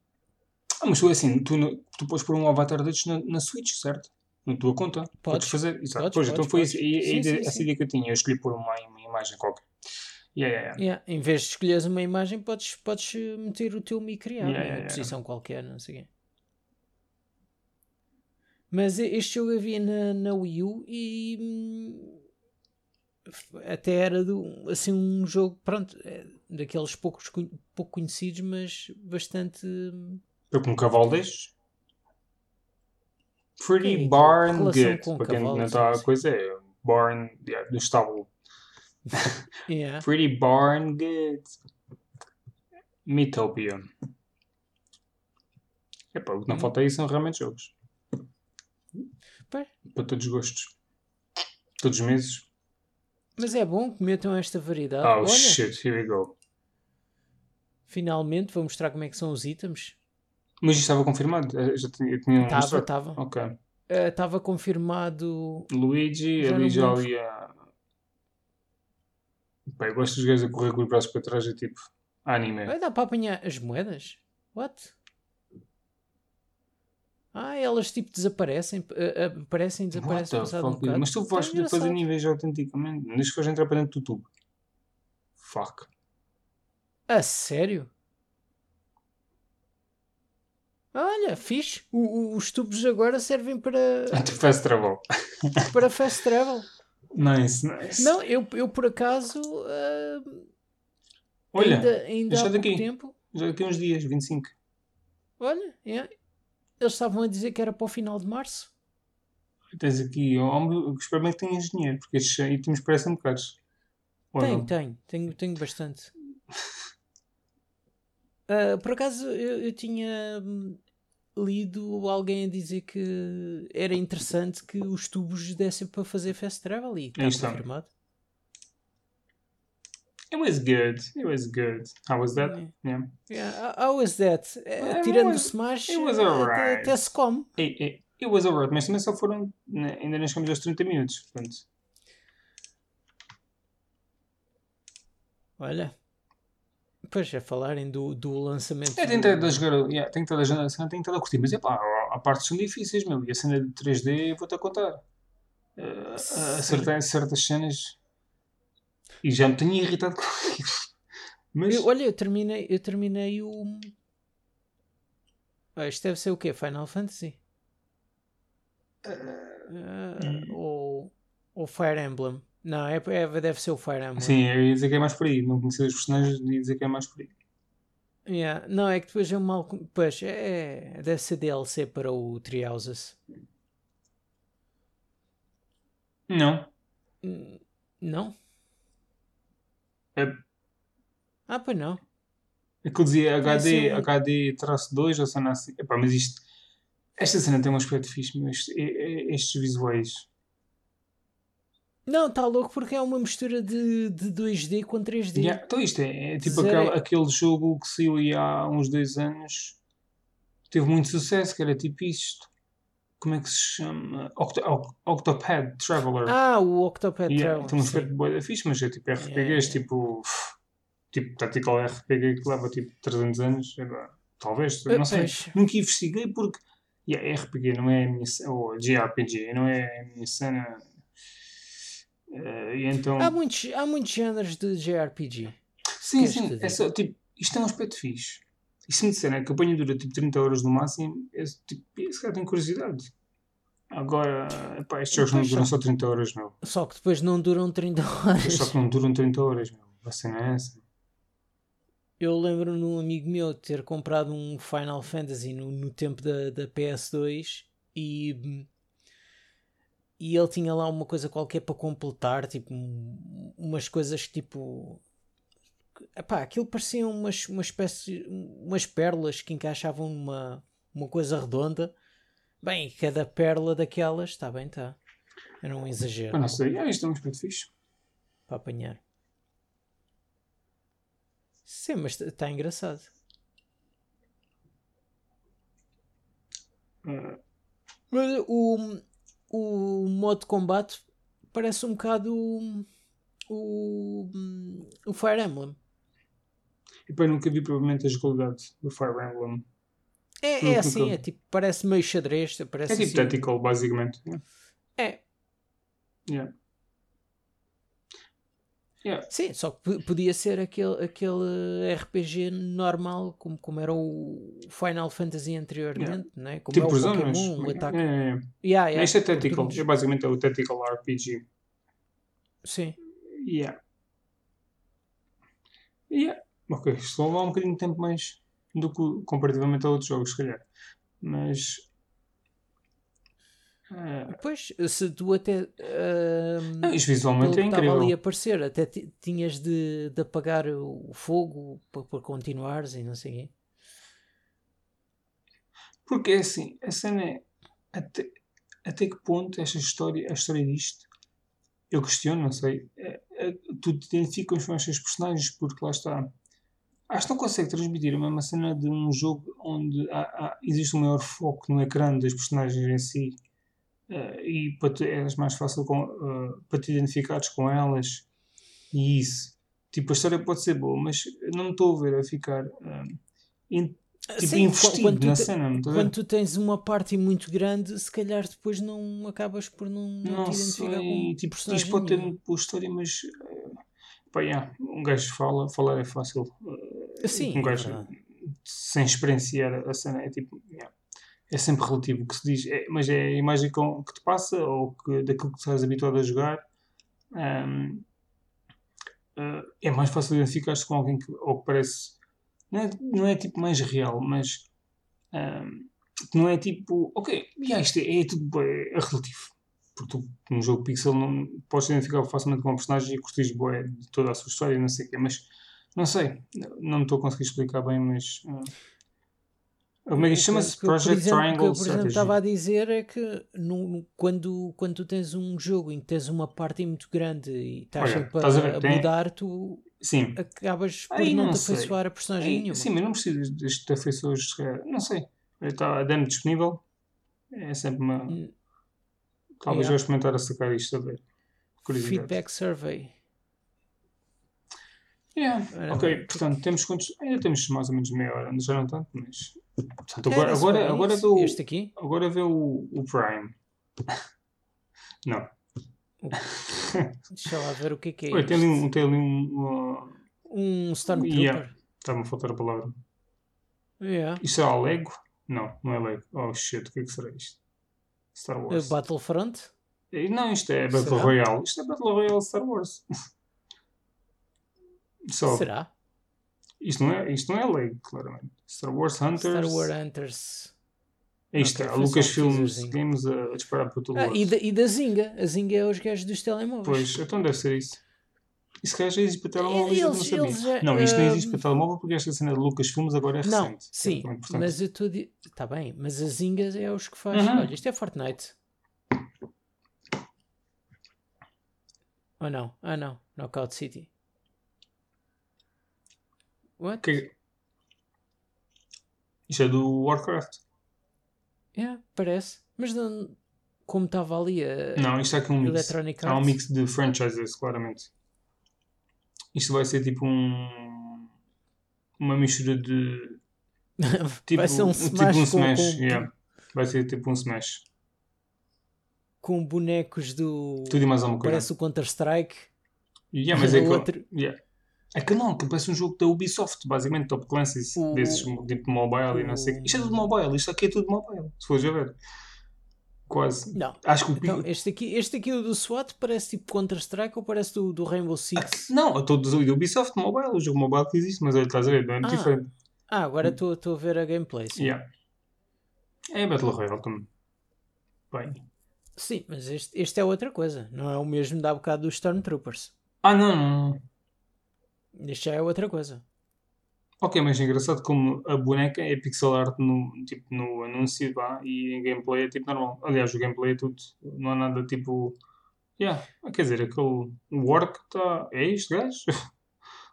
Ah, mas é assim, tu, tu podes pôr um avatar destes na, na Switch, certo? Na tua conta. Podes, Podes. fazer. Exato. Podes, pois, então podes, foi podes. Sim, sim, essa sim. ideia que eu tinha. Eu escolhi pôr uma, uma imagem qualquer. Yeah, yeah, yeah. Em vez de escolheres uma imagem, podes, podes meter o teu Mi criado yeah. posição qualquer, não sei o quê. Mas este jogo havia na, na Wii U e hum, até era do, assim um jogo, pronto, é daqueles poucos, pouco conhecidos, mas bastante. hum, Eu com um cavalo destes. Pretty é que- Barn com Para quem não está a coisa, é Barn yeah, do estábulo. Yeah. Pretty Barn Good. Metopia. Epá, o que não Hum. falta aí são realmente jogos. Para todos os gostos. Todos os meses. Mas é bom que metam esta variedade. Oh Olha, shit, here we go. finalmente vou mostrar como é que são os itens. Mas isto estava confirmado? Eu Já tinha, tinha Estava, estava. Ok. Estava confirmado. Luigi, Já ali já ali a. Pá, eu gosto dos gajos a correr com os braços para trás, é tipo anime. Vai dar para apanhar as moedas? What? Ah, elas tipo desaparecem, eh, aparecem e What desaparecem the passado um bocado. Mas tu vais fazer engraçado. níveis autenticamente. Deixa que vais entrar para dentro do tubo. Fuck. A sério? Olha, fixe. O, o, os tubos agora servem para. Fast travel. para fast travel. Nice, nice. Não, eu, eu por acaso. Uh, Olha, ainda, ainda já há daqui. tempo. Já daqui a uns dias, 25. Olha, é, eles estavam a dizer que era para o final de março. Tens aqui, oh, espero bem que tenhas dinheiro, porque estes itens parecem caros. Ou Tenho, tenho, tenho, tenho bastante. Ah, por acaso eu, eu tinha hum, lido alguém a dizer que era interessante que os tubos dessem para fazer fast travel e está. confirmado. It was good. It was good. How was that? Yeah. Yeah. How was that? Eh, Well, tirando was- Smash, it was eh, alright. até, se come. It, it, it was alright, mas também só foram. né, Ainda nem chegamos aos 30 minutos. Portanto, Olha. Pois, a falarem do, do lançamento. é, do- estado a jogar. Yeah, tenho estado a a cena, tenho estado a curtir. Mas é pá, há partes que são difíceis, meu. E a cena de 3D, vou-te a contar. Uh, acertar certas cenas. E já me tenho irritado com isso. Mas. Eu- olha, eu terminei, eu terminei o. Ah, isto deve ser o quê? Final Fantasy? Ah, ou, ou Fire Emblem? Não, é, é- deve ser o Fire Emblem. Sim, eu ia dizer que é mais por aí. Não conhecer os personagens, ia dizer que é mais por aí. Yeah. Não, é que depois é um mal. Pois, é, é- deve ser DLC para o Three Houses. Não. Hum, Não? É, Ah, pois não. é que eu dizia HD, sim. HD traço 2 ou cena assim. Epá, mas isto. Esta cena tem um aspecto fixe, mas este- estes visuais. Não, está louco porque é uma mistura de, de 2D com 3D. Yeah, então isto é, é tipo aquele, aquele jogo que saiu aí há uns dois anos. Teve muito sucesso, que era tipo isto. Como é que se chama? Octo, Oct- Octopad Traveler. Ah, o Octopad Yeah, Travel. tem um aspecto bué fixe, mas é tipo RPGs, Yeah. tipo. Tipo, Tactical RPG que leva tipo 300 anos. é Talvez, Eh, não sei. pois. Nunca investiguei porque. Yeah, RPG não é a minha cena. Ou JRPG não é a minha cena. E então. Há muitos, há muitos géneros de JRPG. sim, sim. É só, tipo, isto é um aspecto fixe. E se me disserem que a campanha dura tipo 30 horas no máximo, é, tipo, esse cara tem curiosidade. Agora, epá, estes jogos não duram só- só 30 horas, meu. Só que depois não duram 30 horas. Só que não duram 30 horas, meu. A cena é essa. Eu lembro num amigo meu ter comprado um Final Fantasy no, no tempo da, da PS2 e, e ele tinha lá uma coisa qualquer para completar, tipo um- umas coisas que tipo. Epá, aquilo pareciam umas, uma espécie, umas pérolas que encaixavam numa uma coisa redonda. Bem, cada pérola daquelas, está bem, está. Era um exagero Eu não sei. Ah, isto é um aspecto fixe. para apanhar. Sim, mas está engraçado. Ah, Mas o, o modo de combate parece um bocado o, o, o Fire Emblem. E eu nunca vi provavelmente a jogabilidade do Fire Emblem. É, Nunca- é assim, é tipo, parece meio xadrez. Parece É tipo assim, tactical, basicamente. Yeah. É, Yeah. Yeah. sim, só que podia ser aquele, aquele RPG normal, como, como era o Final Fantasy anteriormente, né? como Tipo é o zonas. Pokémon, o ataque. É. Yeah, yeah, Este é por tactical. É basicamente é o tactical RPG. Sim. Yeah. Yeah. Ok, isto levar um bocadinho de tempo mais do que comparativamente a outros jogos, se calhar. Mas. ah, Pois, se tu até. ahm, não, isto visualmente é estava ali a incrível. aparecer, até ti- tinhas de, de apagar o fogo para, para continuares e não sei quê. Porque é assim, a cena é. Até, até que ponto esta história, a história disto, eu questiono, não sei. é- é- tu te identificas com estes personagens porque lá está. Acho que não consegue transmitir a mesma cena de um jogo onde há- há- existe um maior foco no ecrã das personagens em si eh, e para é mais fácil com, eh, para te identificares com elas e isso. Tipo, a história pode ser boa, mas não me estou a ver a ficar eh, in- tipo, Sim, investido tu na te- cena. Quando tu tens uma parte muito grande, se calhar depois não acabas por não, não Não te identificar sei, com tipo, personagem isto pode ter muito boa história, mas eh, pá, yeah, um gajo fala, falar é fácil. Eh, Sim, um é gajo verdade. sem experienciar a cena é tipo, yeah, é sempre relativo o que se diz, é, mas é a imagem com, que te passa ou que, daquilo que estás habituado a jogar. Um, uh, é mais fácil identificar-se com alguém que, ou que parece. Não é, não é tipo mais real, mas um, não é tipo. Ok, yeah, isto é, é tudo é, é relativo. Porque tu, num jogo pixel, não podes identificar facilmente com um personagem e curtires boé de toda a sua história e não sei o quê, mas não sei, não me estou a conseguir explicar bem, mas. Como é que chama-se? Project exemplo, Triangle que eu, por exemplo, Strategy. estava a dizer é que no, quando, quando tu tens um jogo em que tens uma parte muito grande e estás Olha, sempre a a, tem- mudar, tu Sim. acabas por Aí não não te afeiçoar a personagem Ei, nenhuma. sim, mas não preciso deste afeições. Não sei. Está a demo disponível. É sempre uma. Hum, Talvez yeah. vou experimentar a sacar isto a ver. Feedback survey. Yeah. Ora Ok, bem. portanto, temos quantos. Ainda temos mais ou menos meia hora, já não tanto, mas. Portanto, agora, agora, agora isso. vê o. Este aqui? Agora vê o, o Prime. Não. Deixa lá ver o que é que é Olha, tem ali isto. um. Tem ali um. Um Stormtrooper. Yeah. Está-me a faltar a palavra. Yeah. Isto é a Lego? Não, não é Lego. Oh shit, o que é que será isto? Star A Wars. Battlefront? Não, isto é Battle Será? Royale. Isto é Battle Royale Star Wars. Só. Será? Isto não, é, isto não é Lego, claramente. Star Wars Hunters. Star Wars Hunters. Isto Ok, é a foi só um Lucasfilms teaserzinho. Games a, a disparar para todo Ah, lado. e, da, e da Zinga. A Zinga é os gajos dos telemóveis. Pois, então deve ser isso. Isso que já existe para telemóvel, Eles- não sabia. eles já- não, isto não ah, existe para telemóvel porque esta cena de Lucasfilms agora é recente. Não, sim, Então, portanto, mas eu estou. Está bem, mas a Zinga é os que faz. Uhum. Olha, isto é Fortnite. Ou não? Ah, não. Knockout City. What? que- Isto é do Warcraft. Yeah, parece. Mas não, como estava ali a Não, isto é aqui um mix. Há um mix de franchises, claramente. Isto vai ser tipo um. Uma mistura de. Tipo, Vai ser um tipo Smash, um com, Smash. com, yeah. Vai ser tipo um Smash. com bonecos do. Tudo e mais alguma coisa. Parece o Counter-Strike. Yeah, mas é que, outro- yeah. É que não, que parece um jogo da Ubisoft, basicamente, Top Clancy's, O- desses tipo mobile e não sei o quê. Isto é tudo mobile, isto aqui é tudo mobile, se fores a ver. Quase. Não. Acho que o Então, este aqui, este aqui o do SWAT parece tipo Counter-Strike ou parece do, do Rainbow Six? Não, a todos o da Ubisoft mobile, o jogo mobile que existe, mas olha, estás a ver, não é Ah, diferente. Ah, agora estou estou a ver a gameplay. Sim. Yeah. É Battle Royale também. Bem. Sim, mas este, este é outra coisa. Não é o mesmo da bocado dos Stormtroopers. Ah, não, não, não. Este já é outra coisa. Ok, mas é engraçado como a boneca é pixel art no, tipo, no anúncio vá, e em gameplay é tipo normal. Aliás, o gameplay é tudo, não há nada tipo. Yeah, quer dizer, aquele. O orc está. É este gajo?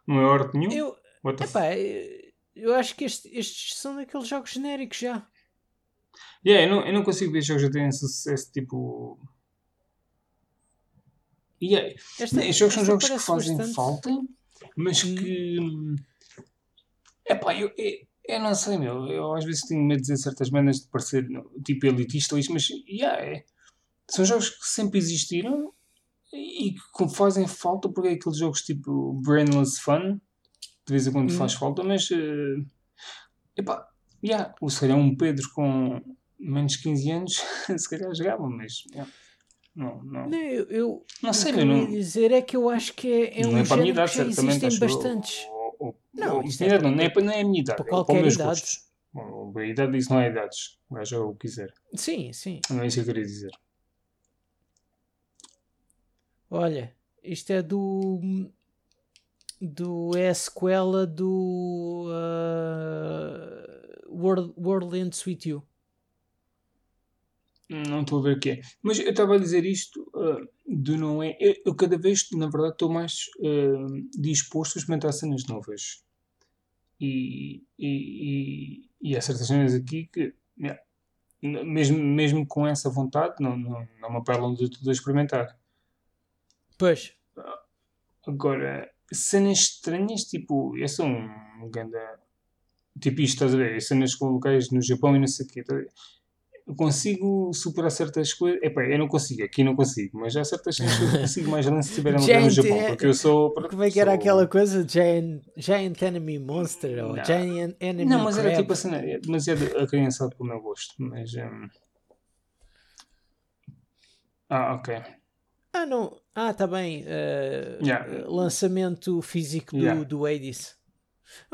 Não é orc nenhum? Eu, epá, eu- eu acho que este- estes são daqueles jogos genéricos já. Yeah, eu, não, eu não consigo ver jogos que tenham sucesso tipo. Yeah, Esta, estes jogos são jogos que fazem bastante- falta, mas Hum. que. Epá, eu, eu, eu não sei, meu. Eu às vezes tenho medo de dizer certas maneiras de parecer tipo elitista ou isto, mas yeah, é. são jogos que sempre existiram e que fazem falta porque é aqueles jogos tipo brainless fun, de vez em quando Hum. faz falta, mas. eh, epá, yeah, ou se calhar um Pedro com menos de 15 anos, se calhar jogava, mas. yeah, não, não. Não, eu, eu, Não sei, o que eu não- dizer é que eu acho que é, é não um é para minha género idade, que já existem bastantes. Ou- ou- Não, isto é para- não, não é, para- não é a minha idade, para é para qualquer meus idade. gostos. A idade disso não é idades. O gajo é o que quiser. Sim, sim. Não é isso que eu queria dizer. Olha, isto é do. do. é a sequela do. uh, World, World Ends With You. Não estou a ver o que é. Mas eu estava a dizer isto ah, de não é. Eu, eu cada vez, na verdade, estou mais ah, disposto a experimentar cenas novas. E, e, e, e há certas cenas aqui que, yeah, mesmo, mesmo com essa vontade, não, não, não me apelam de tudo a experimentar. Pois. Agora, cenas estranhas, tipo, eu sou um ganda. Tipo isto, estás a ver? Cenas com locais no Japão e não sei o quê. estás a ver? Eu consigo superar certas coisas. Epá, eu não consigo, aqui não consigo, mas há certas coisas que eu consigo mais grande se estiver no Japão, porque eu sou. Como é que era sou- aquela coisa? Giant, Giant Enemy Monster ou Não. Giant Enemy Não, mas era Crab? tipo assim, é demasiado acriançado para o meu gosto. Mas. hum, Ah, ok. Ah, não. Ah, tá bem. eh, Yeah. lançamento físico do, Yeah. do Hades.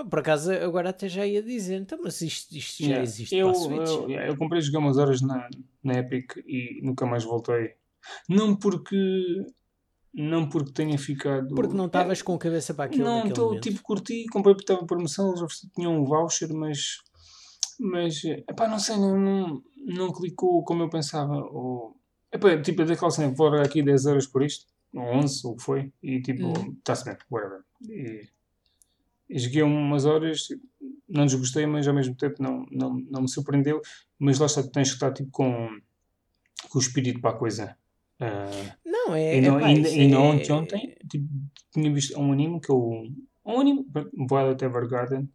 Por acaso, agora até já ia dizer, então, mas isto, isto já Yeah. existe eu, eu, eu comprei joguei umas horas na, na Epic e nunca mais voltei. Não porque. Não porque tenha ficado. Porque não estavas com a cabeça para aquilo Não, tô, momento. tipo, curti, comprei porque estava promoção, eles tinham um voucher, mas. Mas. Epá, não sei, não, não, não clicou como eu pensava. Ou, epá, tipo, daquela cena, vou aqui 10 euros por isto, ou 11, ou o que foi, e tipo, está-se bem, whatever. E, joguei umas horas, não desgostei, mas ao mesmo tempo não, não, não me surpreendeu. Mas lá está, tu tens que estar tipo com, com o espírito para a coisa. Ah, Não, é. e não, epá, ainda, é- ontem, ontem tipo, tinha visto um anime que eu. Um anime, Violet Evergarden,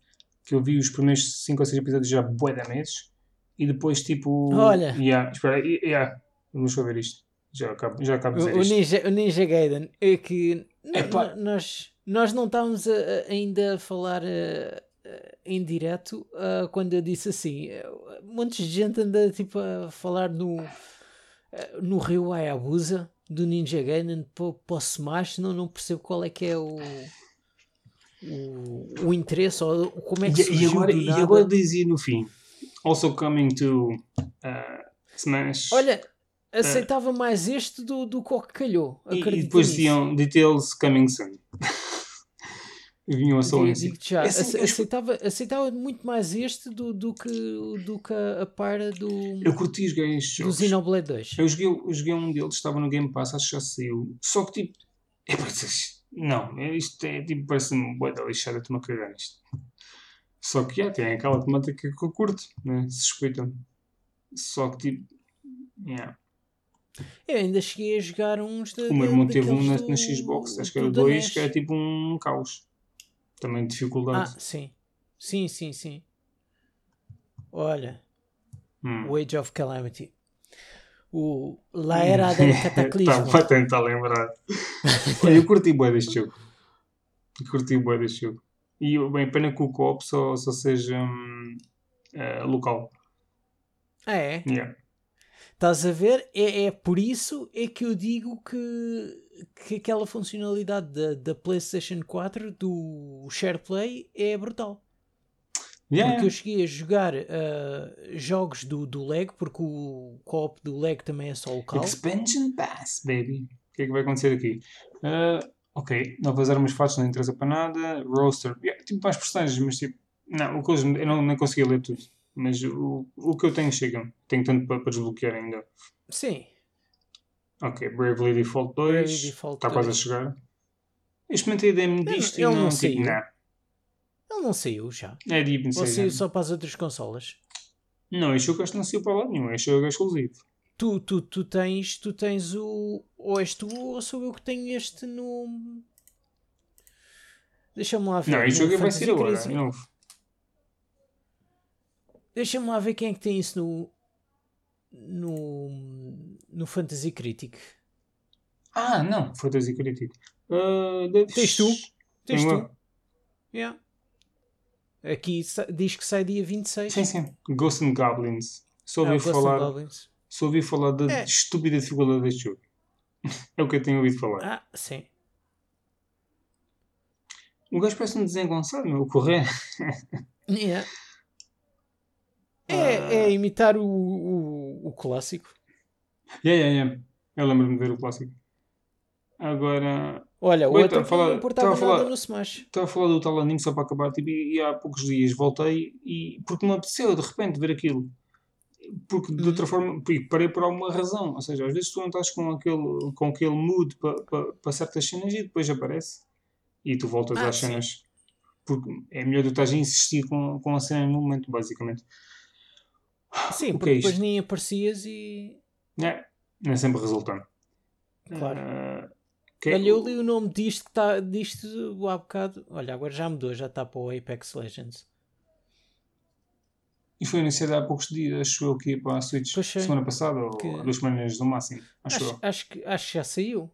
que eu vi os primeiros 5 ou 6 episódios já bué de meses. E depois, tipo. Olha. Yeah, espera, yeah, vamos ver isto. Já acabo, já acabo de dizer O, o isto. Ninja, o Ninja Gaiden é que Epá. n- nós, nós não estávamos a- a- ainda a falar eh, em direto quando eu disse assim eh, montes de gente anda tipo a falar no eh, no Rio Hayabusa do Ninja Gaiden para o Smash não, não percebo qual é que é o o, o interesse ou como é que E, e surgiu agora, do e agora dizia no fim: Also coming to uh, Smash. olha aceitava mais este do, do que o que calhou e, e depois diziam Details coming soon. e vinham só assim. digo-te já, É assim, ace- eu- aceitava, aceitava muito mais este do, do que, do que a, a para do, Eu curti os gays do. Xenoblade 2. Eu joguei, eu joguei um deles, estava no Game Pass, acho que já saiu. Só que tipo. É, parece- não, é- isto é tipo, parece-me boa da lixada, estou-me a cagar nisto. Só que já tem aquela temática que eu curto, né? Suspeita-me. Só que tipo. Yeah. Eu ainda cheguei a jogar uns da, O meu da- irmão teve um na, na Xbox, acho que era do o da 2, NES. que era tipo um caos. Também de Ah, dificuldade. sim. Sim, sim, sim. Olha, Hum. Age of Calamity. O La Era del Cataclismo. Estava a tentar lembrar. Olha, eu curti bué deste jogo. Eu curti bué deste jogo. E bem, pena que o co-op só, só seja hum, eh, local. Ah, é? Yeah. Estás a ver? É, é por isso é que eu digo que, que aquela funcionalidade da, da PlayStation 4 do SharePlay é brutal. Yeah, Porque eu cheguei a jogar ah, jogos do, do Lego, porque o co-op do Lego também é só local. Expansion Pass, baby. O que é que vai acontecer aqui? Ah, ok, novas armas fáceis, não interessa para nada. Roaster, yeah, tipo mais personagens, mas tipo, não, o que eles- eu não, nem consegui ler tudo. Mas o, o que eu tenho chega. Tenho tanto para, para desbloquear ainda. Sim, Ok, Bravely Default 2. Bravely Default Está quase a 2. chegar. Eu experimentei demo disto e ele não, não tipo, saiu. não. ele não saiu já. É de Ou saiu saiu só para as outras consolas. Não, este jogo acho que não saiu para lá nenhum. Este jogo é exclusivo. Tu, tu, tu tens, tu tens o. Ou és tu ou sou eu que tenho este no. Deixa-me lá ver. Não, este jogo vai sair agora. É novo. Deixa-me lá ver quem é que tem isso no. No. No Fantasy Critic. Ah, não. Fantasy Crítico. Uh, deve- Tens tu? Tens tu? Yeah. Aqui diz que sai dia 26. Sim, sim. Ghost and Goblins. Só Ah, ouvi, and falar, Goblins. só ouvi falar da É. estúpida dificuldade deste jogo. é o que eu tenho ouvido falar. Ah, sim. O gajo parece um desengonçado, meu. O correr. Yeah. É, é imitar o, o, o clássico. yeah, yeah, yeah. Eu lembro-me de ver o clássico. Agora, Olha, o outro a falar- não importava tá a falar- nada no Smash. estava a falar do tal anime só para acabar, tipo, e, e há poucos dias voltei e porque me apeteceu de repente ver aquilo. Porque de Uhum. outra forma, e parei por alguma razão. Ou seja, às vezes tu não estás com aquele, com aquele mood para pa, pa certas cenas e depois aparece e tu voltas Ah, às sim. cenas. Porque é melhor tu estás a insistir com, com a cena no momento, basicamente. Sim, porque é depois nem aparecias e. É, é sempre resultante. Claro. Que é- Olha, eu li o nome disto que está disto há bocado. Olha, agora já mudou, já está para o Apex Legends. E foi anunciado há poucos dias, acho eu, que ia para a Switch. Sei. Semana passada, ou Que- duas semanas no máximo. Acho, Acho, acho, que, acho que já saiu.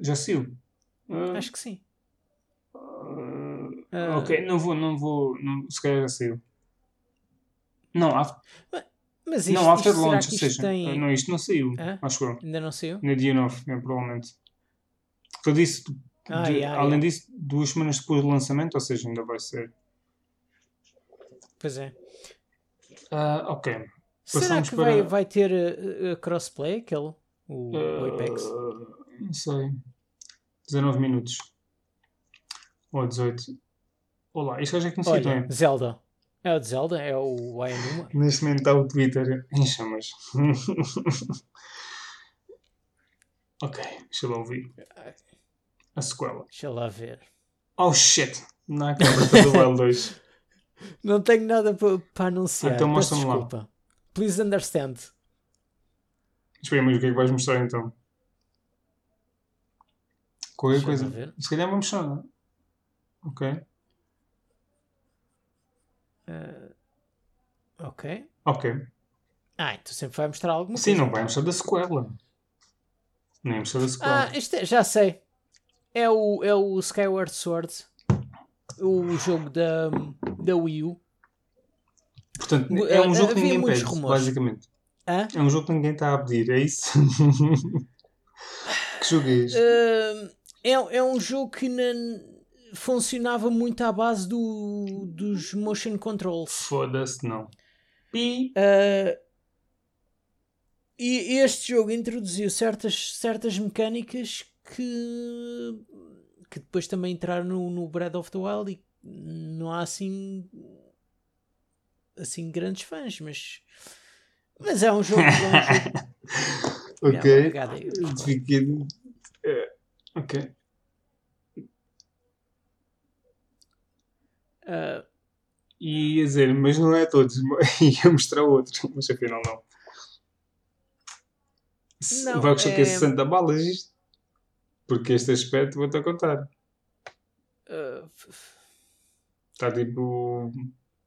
Já saiu. Ah, Acho que sim. Ah. ok, não vou, não vou. Não, se calhar já saiu. Não, af- Mas isto, não after isto, launch, ou seja, tem... não, isto não saiu, Hã? acho eu. Ainda não saiu? No dia 9, é, provavelmente. Porque eu disse, de- Ah, yeah, além yeah. disso, duas semanas depois do lançamento, ou seja, ainda vai ser. Pois é. Ah, ok. Será Passamos que para- vai, vai ter uh, uh, crossplay aquele? O, o Apex? Ah, não sei. 19 minutos. Ou 18. Olá, isto já é conhecido, Olha, não é? Zelda. É o de Zelda? É o Ayanuma? Neste momento está o Twitter em chamas. ok, deixa lá ouvir. A sequela. Deixa lá ver. Oh shit! Na câmara do Wild 2. Não tenho nada para pa anunciar. Então mostra-me lá. Please understand. Espera, mas o que é que vais mostrar então? Qualquer Deixa coisa. Se calhar vamos mostrar, não é? Ok. Uh, ok. Ok. Ah, então sempre vai mostrar alguma Sim, coisa. não vai mostrar da sequela. Nem mostrar da sequela. Ah, este é- já sei. É o, é o Skyward Sword. O jogo da, da Wii U. Portanto, é um ah, jogo que ninguém pede, rumores. basicamente. Hã? É um jogo que ninguém está a pedir, é isso? que jogo é este? Uh, é, é um jogo que na- funcionava muito à base do, dos motion controls. Foda-se, não. Pi. Uh, e este jogo introduziu certas, certas mecânicas que, que depois também entraram no, no Breath of the Wild e não há assim assim grandes fãs, mas mas é um jogo, é um jogo Ok. É, obrigado é, Ok. Uh, E ia dizer, mas não é todos. Ia mostrar outro, mas afinal não. Não, Vai custar que é- 60 balas isto? Porque este aspecto vou-te a contar. uh, Está tipo.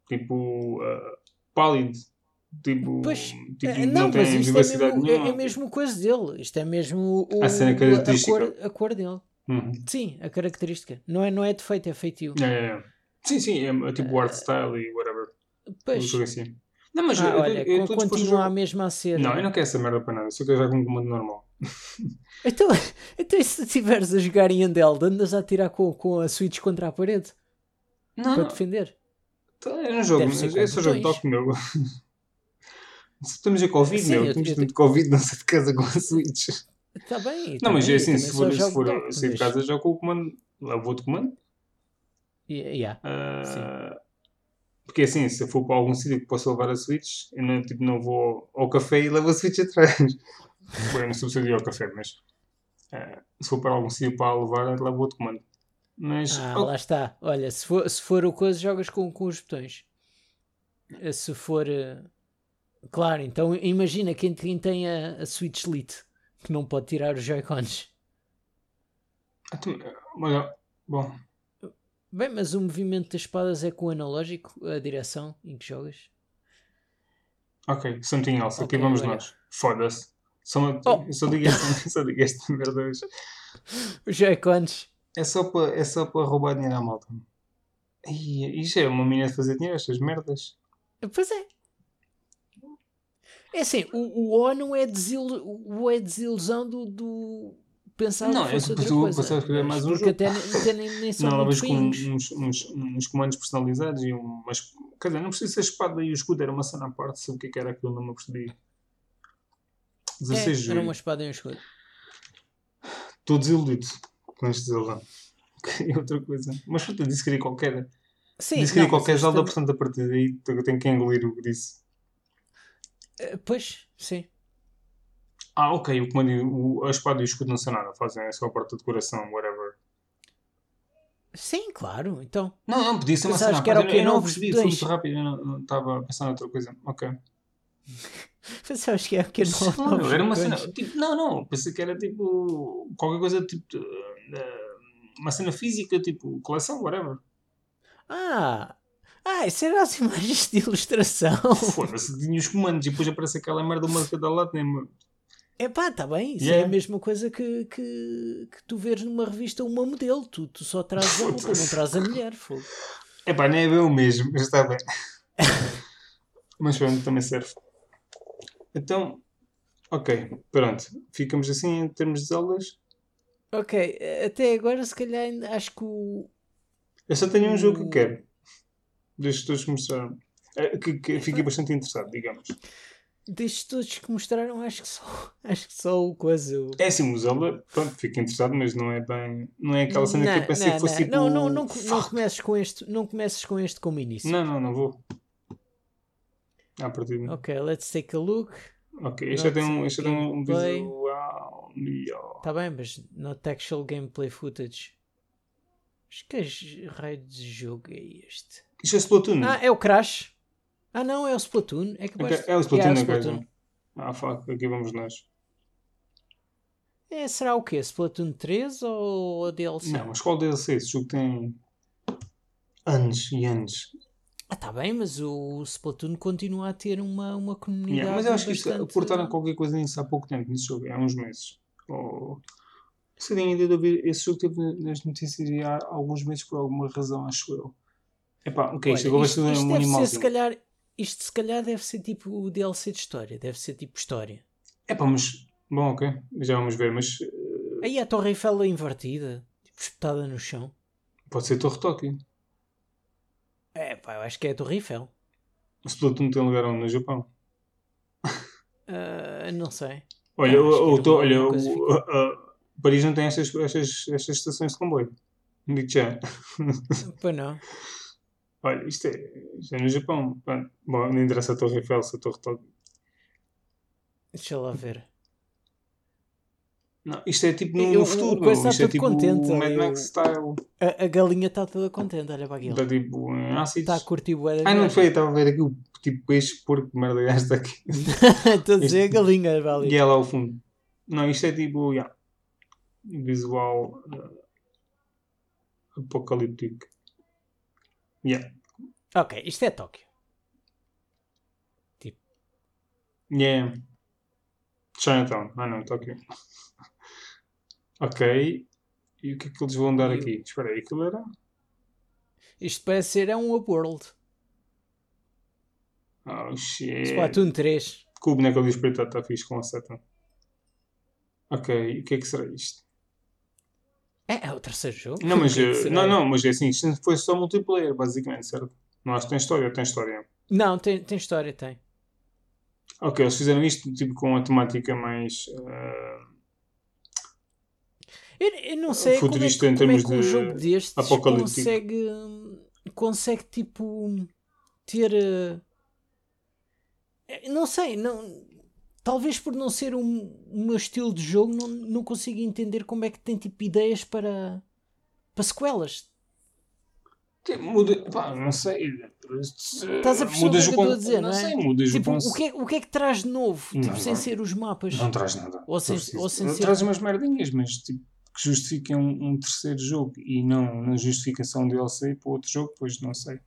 Tipo. ah, pálido. Tipo. Pois, tipo É, não, não, mas tem isto é vivacidade mesmo, é, nenhuma. é mesmo coisa dele. Isto é mesmo o, A cena a, característica. cor, a cor dele. Uhum. Sim, a característica. Não é, não é defeito, é feitio. É, é, é. Sim, sim, é, é tipo art style e whatever. Pois, Um assim. Não, mas ah, eu, olha, eu, eu a continua a mesma a ser. Não, eu não quero essa merda para nada. Só quero jogar com um comando normal. Então, então se estiveres a jogar em handheld, andas a atirar com, com a Switch contra a parede Não, para não. defender? Então, Eu não jogo, é só jogo toque, meu. Se estamos a Covid, Sim, meu. eu- Temos tanto Covid, não sei de casa com a Switch. Está bem. tá Não, mas bem, é assim, se for, se for sair de casa, jogo com o comando. Lá vou de comando. Yeah. Ah, porque assim, se eu for para algum sítio que possa levar a Switch, eu não, tipo, não vou ao café e levo a Switch atrás. Bom, eu não sou ao café, mas ah, se for para algum sítio para levar, levo outro comando. Mas Ah, oh, lá está. Olha, se for, se for o coisa, jogas com, com os botões. Eh, Se for. eh, Claro, então imagina quem, quem tem a, a Switch Lite que não pode tirar os Joy-Cons. ah, tu- olha, bom, Bem, mas o movimento das espadas é com o analógico, a direção em que jogas. ok, something else. Aqui Ok, vamos olha. nós. Foda-se. Só, uma- Oh. só digo esta, merda hoje. Os Joy-Cons. É só para é só para roubar dinheiro à malta. Ih, Isto é uma mina de fazer dinheiro, estas merdas. Pois é. É assim, o, o O não é, desil, o é desilusão do, do pensar Não, que é fosse que outra tu coisa. pensavas que era mais um Porque jogo. até, nem- até nem, nem são Não, muito com uns, uns, uns comandos personalizados e umas. Quer dizer, não precisa ser espada e o escudo, era uma cena à parte, sei o que é era aquilo, não me percebi. 16 É, era uma espada e um escudo. Estou desiludido com este Zelda. É outra coisa. Mas puta, disse que queria qualquer. Sim, disse que queria qualquer Zelda, portanto, a partir daí eu tenho que engolir o que disse. Eh, Pois, sim. Ah, ok, o comando, o, a espada e o escudo não são nada, fazem é só a parte do coração, whatever. Sim, claro. Então, Não, não, podia ser uma cena que era o quê? Eu não percebi, foi muito rápido, eu não- não estava a pensar noutra coisa. Ok. pensavas que que é novo, Não, novos era uma cena. Tipo, não, não, pensei que era tipo. qualquer coisa tipo. de- de- uma cena física, tipo coleção, whatever. Ah, Ah, isso era as imagens de ilustração. Foda-se, tinha os comandos e depois aparece aquela merda uma de cada lado. Nem... É pá, tá bem. Isso é Yeah. a mesma coisa que, que, que tu veres numa revista uma modelo. Tu, tu só trazes a roupa, não trazes a mulher. Fogo. É pá, nem é bem o mesmo, mas está bem. mas pronto, também serve. Então, ok, pronto. Ficamos assim em termos de Zeldas. Ok, até agora se calhar ainda acho que o. Eu só tenho um jogo que quero. Todos que mostraram. É, Que, que fiquei bastante interessado, digamos. Destes todos que mostraram, acho que só, acho que só o coisa. O... É assim, o Zelda, pronto, fico interessado, mas não é bem. Não é aquela cena que eu Não, pensei não, que fosse não, tipo. Não, não, não, não comeces com este, não comeces com este como início. Não, não, não vou. À partida. Ok, let's take a look. Ok, este já tem um, este tem um Gameplay. visual melhor. Tá bem, mas not actual gameplay footage. Mas que raio de jogo é este? Isto é Splatoon. Ah, é o Crash. Ah, não, é o Splatoon. É, que basta- É o Splatoon da é o Splatoon. Ah, fuck, aqui vamos nós. É, será o quê? Splatoon 3 ou a DLC? Não, mas qual DLC? Esse jogo tem anos e anos. Ah, tá bem, mas o Splatoon continua a ter uma, uma comunidade. Yeah, mas eu acho que isto, bastante... portaram qualquer coisa nisso há pouco tempo, nesse jogo, há uns meses. Ou... Se tenho ideia de ouvir, esse jogo teve na- nas notícias há alguns meses por alguma razão, acho eu. Epá, ok, Olha, isto vai isto, ser isto um deve ser, se calhar, isto se calhar deve ser tipo o DLC de história. Deve ser tipo história. Epá, mas, bom, ok, já vamos ver, mas eh, Aí a Torre Eiffel é invertida, tipo espetada no chão. pode ser Torre Tóquio. É, pá, eu acho que é a Torre Eiffel. O Splatoon tem lugar onde? No Japão. Ah, não sei. Olha, que o, o, olha o, a- Paris não tem estas, estas, estas estações de comboio. Digo já. Pois não. Olha, isto é, isto é no Japão. Pronto. Bom, não interessa a Torre Eiffel, se a Torre Tóquio. Deixa lá ver. Não, isto é tipo no, Eu- futuro. coisa está Isto é tipo contente, o Mad eu- Max style. A, a galinha está toda contente, olha para aquilo. Está tipo ácidos. Está a curtir o Ah, não foi, estava a ver aqui o tipo peixe, porco, que merda gasta aqui. Estou a dizer a galinha, ali. E é lá ao fundo. Não, isto é tipo, yeah, visual uh, apocalíptico. Yeah. Ok, isto é Tóquio. Yeah. Chinatown. Ah não, Tóquio. ok. E o que é que eles vão dar E aqui? Espera aí, aquilo era... Isto parece ser é um Upworld. Oh shit. Splatoon 3. Com o boneco ali espreitado está fixe com a seta. Ok, o que é que será isto? É, é o terceiro jogo. Não, mas, é eh, não, não, mas é assim, isto foi só multiplayer, basicamente, certo? Não acho que tem história, tem história. Não, tem, tem história, tem. Ok, eles fizeram isto tipo com a temática mais. eh, Eu, eu não sei como é, que, Futurista em como é termos que um de jogo destes apocalíptico. consegue, consegue tipo ter. eh, Não sei, não, talvez por não ser um, o meu estilo de jogo, não, não consigo entender como é que tem tipo ideias para, para sequelas. que muda, pá, não sei. Estás a perceber o que é eu estou a dizer, não, é? sei, mudas Tipo, o o que, é, o que é que traz de novo? Não, tipo, sem não. ser os mapas. Não traz nada. Ou sem- Não ou sem ser- Traz umas merdinhas, mas tipo, que justifiquem um, um terceiro jogo e não na justificação DLC para outro jogo, pois não sei.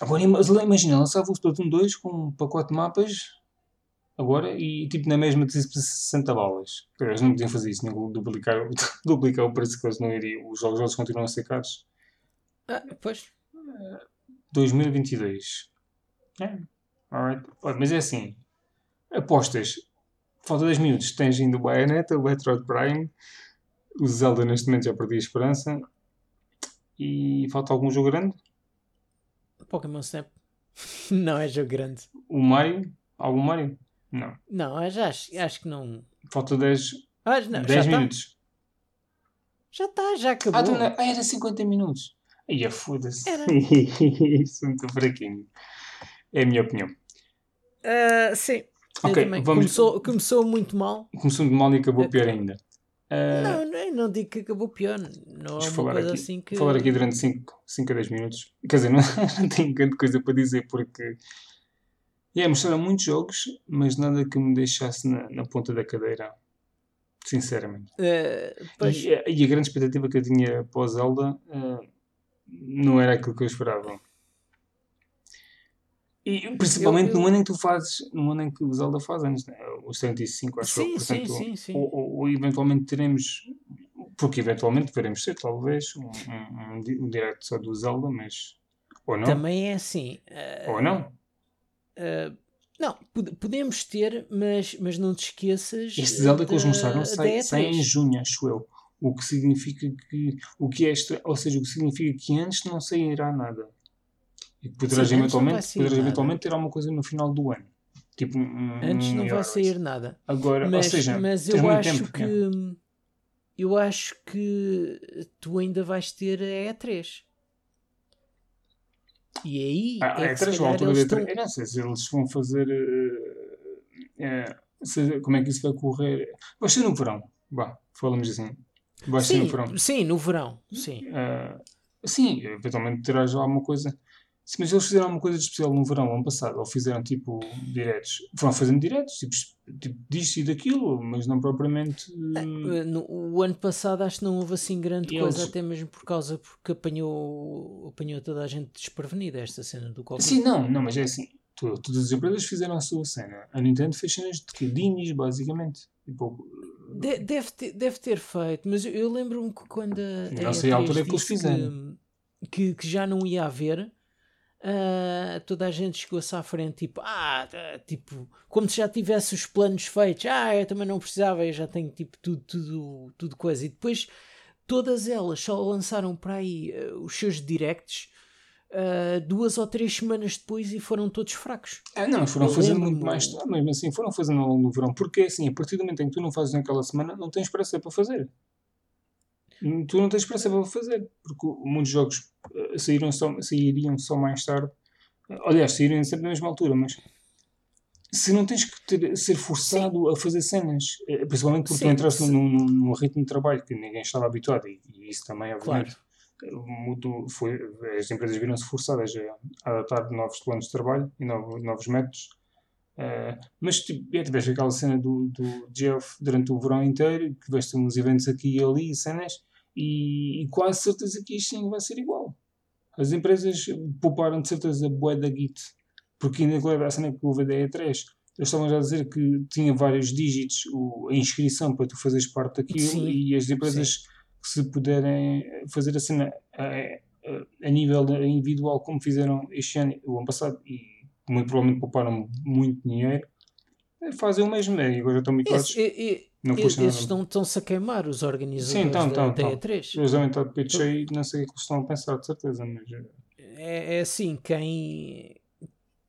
Agora ima- imagina, lançava o Splatoon 2 com um pacote de mapas agora e tipo na mesma de 60 balas. Eles não podiam fazer isso, duplicar, duplicar o preço que eles não iriam. Os jogos eles continuam a ser caros. Ah, pois. 2022. É. Alright. Mas é assim. Apostas. Falta 10 minutos. Tens ainda o Bayonetta, o Metroid Prime. O Zelda neste momento já perdi a esperança. E falta algum jogo grande? Pokémon Snap. não é jogo grande. O Mario? Algum Mario? Não. Não, acho, acho que não. Falta 10, Ah, não, 10 já está. minutos. Já está, já acabou. Ah, então não- ah, era 50 minutos. Aí é foda-se. Isso é muito fraquinho. É a minha opinião. Ah, sim. Eu Ok, também. vamos- Começou, começou muito mal. Começou de mal e acabou pior ainda. Ah, Não, não, não digo que acabou pior. Não é falar coisa aqui, assim que. falar aqui durante 5 a 10 minutos. Quer dizer, não, não tenho grande coisa para dizer porque. Yeah, mostraram muitos jogos, mas nada que me deixasse na, na ponta da cadeira. Sinceramente. Ah, pois, E, a- e a grande expectativa que eu tinha o Zelda, ah, não era aquilo que eu esperava. E principalmente eu, eu... no ano em que tu fazes, no ano em que o Zelda faz anos, né? os 35, acho sim, que portanto, sim, sim, sim. Ou, ou, ou, eventualmente teremos, porque eventualmente veremos ser talvez um, um, um, um direct só do Zelda, mas ou não. Também é assim. Uh, ou não. Uh, não, podemos ter, mas, mas não te esqueças. Este Zelda que eles mostraram sai, sai em junho, acho eu. O que significa que. O que é extra, ou seja, o que significa que antes não sairá nada. E poderás Sim, eventualmente, poderás eventualmente ter alguma coisa no final do ano. Tipo um, Antes não vai sair nada. Agora, mas, ou seja, mas eu acho tempo, que. É. Eu acho que tu ainda vais ter a E3. E aí. Ah, é, é da estão... Eu não sei se eles vão fazer. Uh, se, como é que isso vai correr? Vai ser no verão. Vá, falamos assim. Vai sim, ser no verão. Sim, no verão. Sim. Uh, sim, eventualmente terás alguma coisa. Sim, mas eles fizeram alguma coisa de especial no verão, ano passado, ou fizeram tipo diretos. Foram fazendo diretos, tipo, tipo disto e daquilo, mas não propriamente. Uh... No, o ano passado acho que não houve assim grande e coisa, eles... até mesmo por causa porque apanhou, apanhou toda a gente desprevenida esta cena do Covid. Sim, não, não, mas é assim. todas as empresas fizeram a sua cena. A Nintendo fez cenas de quedinhos, basicamente. Tipo, de, deve, ter, deve ter feito, mas eu, eu lembro-me que quando a. Não sei a altura que eles fizeram. Que, que já não ia haver Uh, toda a gente chegou-se à frente, tipo, ah, tá, tipo, como se já tivesse os planos feitos, ah, eu também não precisava, eu já tenho tipo tudo, tudo, tudo coisa. E depois todas elas só lançaram para aí uh, os seus directs uh, duas ou três semanas depois e foram todos fracos. Ah, não, foram eu fazendo muito mais, mesmo assim, foram fazendo ao longo do verão, porque assim, a partir do momento em que tu não fazes naquela semana, não tens pressa para fazer tu não tens pressa para fazer, porque muitos jogos saíram só, sairiam só mais tarde. Aliás, saíram sempre na mesma altura, mas se não tens que ter, ser forçado Sim. a fazer cenas, eh, principalmente porque Sim. tu entraste num, num, num, ritmo de trabalho que ninguém estava habituado, e, e isso também, obviamente, claro. foi, as empresas viram-se forçadas a, adaptar novos planos de trabalho e novos, novos métodos. Uh, mas tipo, é, tiveste aquela cena do, do Geoff durante o verão inteiro, que tiveste uns eventos aqui e ali, cenas, e, e quase certeza que isto sim vai ser igual. As empresas pouparam de certeza bué da Git, porque ainda leva a cena que houve da E3. Eles estavam já a dizer que tinha vários dígitos o, a inscrição para tu fazeres parte daquilo sim, e as empresas sim. que se puderem fazer a cena a, a, a, nível individual como fizeram este ano, o ano passado e muito provavelmente pouparam muito dinheiro, fazem o mesmo. E agora estão habituados. Não estão, estão-se a queimar, os organizadores Sim, então, da, então, da E3. Eles devem estar de peito cheio não sei o que eles estão a pensar, de certeza. Mas... É, é assim, quem.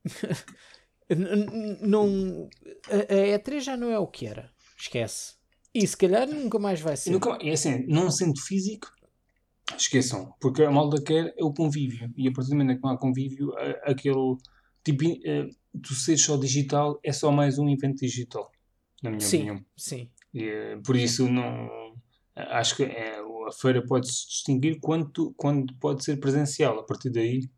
não, a, E3 já não é o que era. Esquece. E se calhar nunca mais vai ser. Nunca, é assim, não sendo físico, esqueçam. Porque a malda quer é o convívio. E a partir do momento que não há convívio, aquele tipo. Tu seres só digital é só mais um evento digital. Na minha sim, opinião. Sim. E, eh, por isso não acho que é, a feira pode se distinguir quando, quando pode ser presencial. A partir daí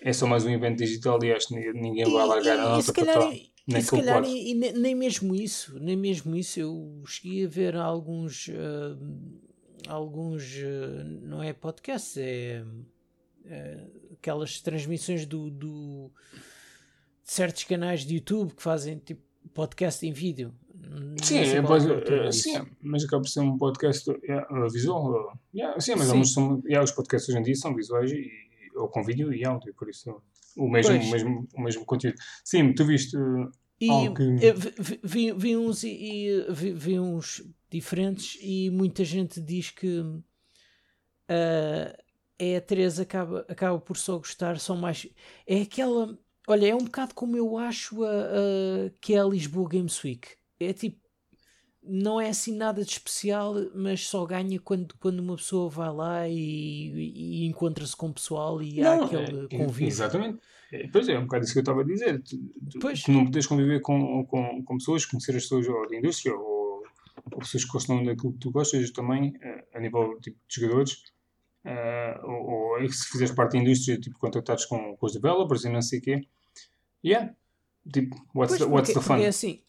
é só mais um evento digital e acho que ninguém vai largar a para trás. Nem, se calhar, e, e, nem mesmo isso, nem mesmo isso, eu cheguei a ver alguns, uh, alguns, uh, não é podcast, é uh, aquelas transmissões do, do, de certos canais de YouTube que fazem tipo podcast em vídeo. Sim, é, é, sim mas acaba por ser um podcast é, visual. Yeah, sim, mas sim. São, yeah, os podcasts hoje em dia são visuais e, ou com vídeo e áudio, por isso o mesmo, o mesmo, o mesmo conteúdo. Sim, tu viste uh, e algo que... vi, vi, vi, uns e, vi, vi, uns diferentes e muita gente diz que uh, a E3 acaba, acaba por só gostar, são mais. É aquela. Olha, é um bocado como eu acho a, a, que é a Lisboa Games Week é tipo, não é assim nada de especial, mas só ganha quando, quando uma pessoa vai lá e, e encontra-se com o pessoal e não, há aquele é, convívio. Exatamente. É, pois é, é um bocado isso que eu estava a dizer. Tu, tu não podes conviver com, com, com pessoas, conhecer as pessoas ou da indústria ou, ou pessoas que gostam daquilo que tu gostas também, eh, a nível tipo, de jogadores. Uh, ou, ou se fizeres parte da indústria, tipo, contactares com, com os developers e não sei o quê. Yeah, Tipo, what's, pois, the, what's porque, the fun? É assim,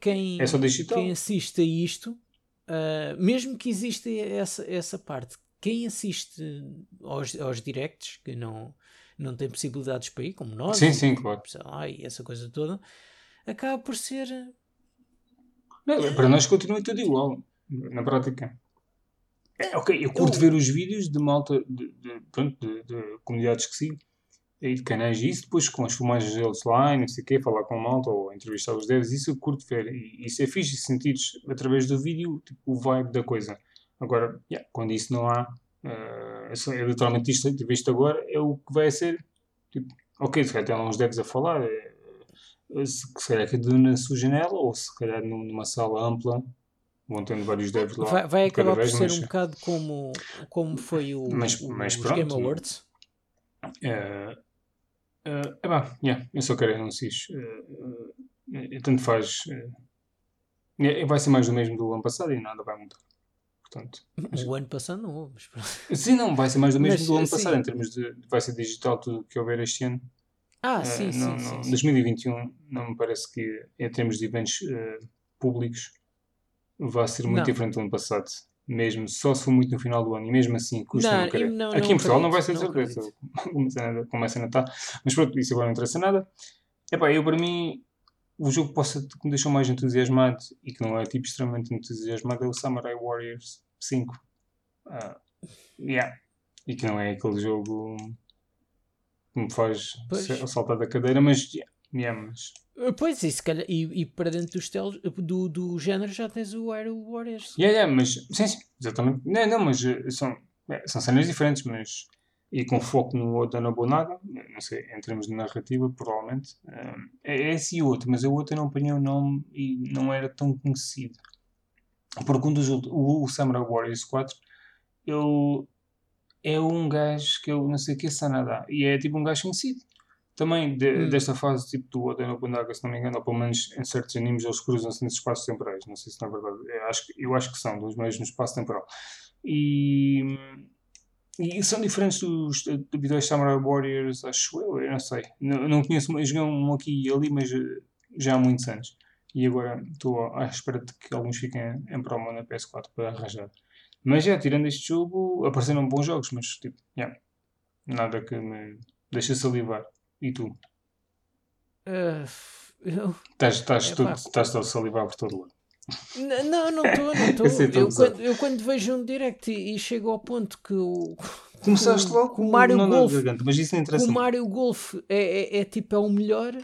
quem, é só digital. quem assiste a isto, uh, mesmo que exista essa, essa parte, quem assiste aos, aos directs, que não, não tem possibilidades para ir, como nós, sim, sim, claro. Ai, essa coisa toda, acaba por ser. Não, para nós continua tudo igual, na prática. É, ok, eu curto eu... ver os vídeos de malta, de, de, de, de comunidades que sigo, e de canais e isso, depois com as filmagens deles lá e não sei o quê, falar com a malta ou entrevistar os devs, isso eu curto ver. E isso é fixe, sentires através do vídeo tipo, o vibe da coisa. Agora, yeah, quando isso não há, uh, é literalmente isto que visto agora, é o que vai ser. Tipo, ok, se calhar tem lá uns devs a falar, é, se, se calhar cada um na sua janela ou se calhar numa sala ampla vão tendo vários devs lá. Vai, vai acabar por ser mas... um bocado como, como foi o, mas, o, mas os pronto, Game Awards. Uh, Uh, é bom, yeah, eu só quero anúncios. Uh, uh, tanto faz. Uh, vai ser mais do mesmo do ano passado e nada vai mudar. Portanto, o ano passado não houve. Sim, não, vai ser mais do mesmo mas, do ano passado em termos de. Vai ser digital tudo que houver este ano. Ah, sim, sim, não, sim, não, sim. 2021 não me parece que, em termos de eventos públicos, vai ser muito não. diferente do ano passado mesmo só se for muito no final do ano, e mesmo assim custa não, não, não Aqui em Portugal não vai ser de certeza, como a cena está, mas pronto, isso agora não interessa nada. Epá, eu para mim, o jogo que, possa, que me deixou mais entusiasmado e que não é tipo extremamente entusiasmado é o Samurai Warriors 5. Uh, yeah. E que não é aquele jogo que me faz pois. saltar da cadeira, mas yeah, yeah mas eh, pois, e, calhar, e, e, para dentro dos telos, do, do género já tens o Aero Warriors. Yeah, yeah, mas, sim, sim, exatamente. Não, não mas eh, são, são cenas diferentes, mas. E com foco no Oda Nobunaga, não sei, em termos de narrativa, provavelmente. É, esse e o outro, mas o outro eu não apanhei o nome e não era tão conhecido. Porque um dos o, o Samurai Warriors 4, ele é um gajo que eu não sei o que é Sanada, e é tipo um gajo conhecido também de, hum. desta fase tipo do Oden Nobunaga, se não me engano, ou pelo menos em certos animes eles cruzam-se nesses espaços temporais. Não sei se na verdade. Eu acho, eu acho que são dos mesmos espaço temporal. E, e são diferentes dos habituais Samurai Warriors, acho eu, eu não sei. Não, não conheço, joguei um aqui e ali, mas eh, já há muitos anos. E agora estou à espera de que alguns fiquem em promo na PS4 para arranjar. Mas já, tirando este jogo, apareceram bons jogos, mas tipo, yeah, nada que me deixe salivar. E tu? Uh, eu... Estás, estás, é, estás a salivar por todo lado. Não, não estou, não estou. eu, quando, eu quando vejo um direct e, e chego ao ponto que o. Começaste logo com o Mario Golf. Garganta, mas isso não interessa. O Mario Golf é, é, é, tipo é o melhor.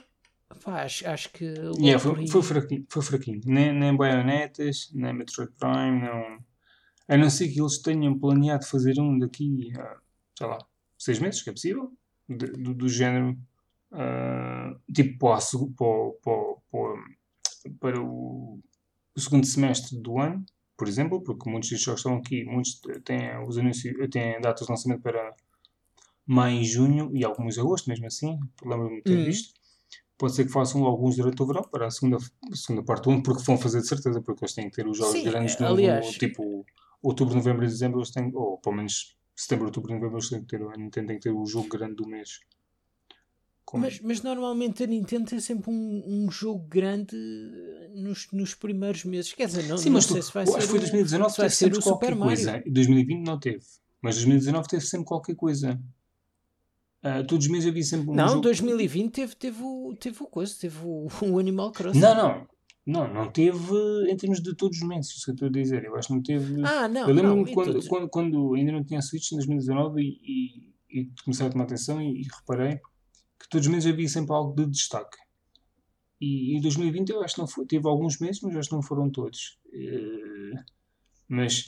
Pá, acho, acho que. Yeah, foi, foi, fraquinho, foi fraquinho. Nem, nem baionetas, nem Metroid Prime, não. A não ser que eles tenham planeado fazer um daqui a, sei lá, seis meses, que é possível de, do, do, género uh, tipo para, para, para, para o, o, segundo semestre do ano, por exemplo, porque muitos destes jogos estão aqui, muitos têm os anúncios, têm datas de lançamento para maio e junho e alguns agosto, mesmo assim, lembro-me de ter uhum. visto. Pode ser que façam alguns durante o verão para a segunda, segunda parte do ano, porque vão fazer de certeza, porque eles têm que ter os jogos Sim, grandes no, aliás, tipo outubro, novembro e dezembro, eles têm, ou pelo menos setembro, outubro, novembro, eles têm que ter, a Nintendo tem que ter o jogo grande do mês. Mas, mas, normalmente a Nintendo tem sempre um, um jogo grande nos, nos, primeiros meses. Quer dizer, não, Sim, não sei tu, se vai ser. Acho que foi 2019 se vai ser o Super coisa. Mario. 2020 não teve. Mas 2019 teve sempre qualquer coisa. Uh, todos os meses havia sempre um Não, jogo... 2020 teve, teve, o, teve o coisa, teve o, o Animal Crossing. Não, não. Não, não teve em termos de todos os meses, isso que eu estou a dizer. Eu acho que não teve. Ah, não. Eu lembro-me quando, quando, quando, ainda não tinha Switch em 2019 e, e, e comecei a tomar atenção e, e, reparei que todos os meses havia sempre algo de destaque. E em 2020 eu acho que não foi. Teve alguns meses, mas acho que não foram todos. Uh, mas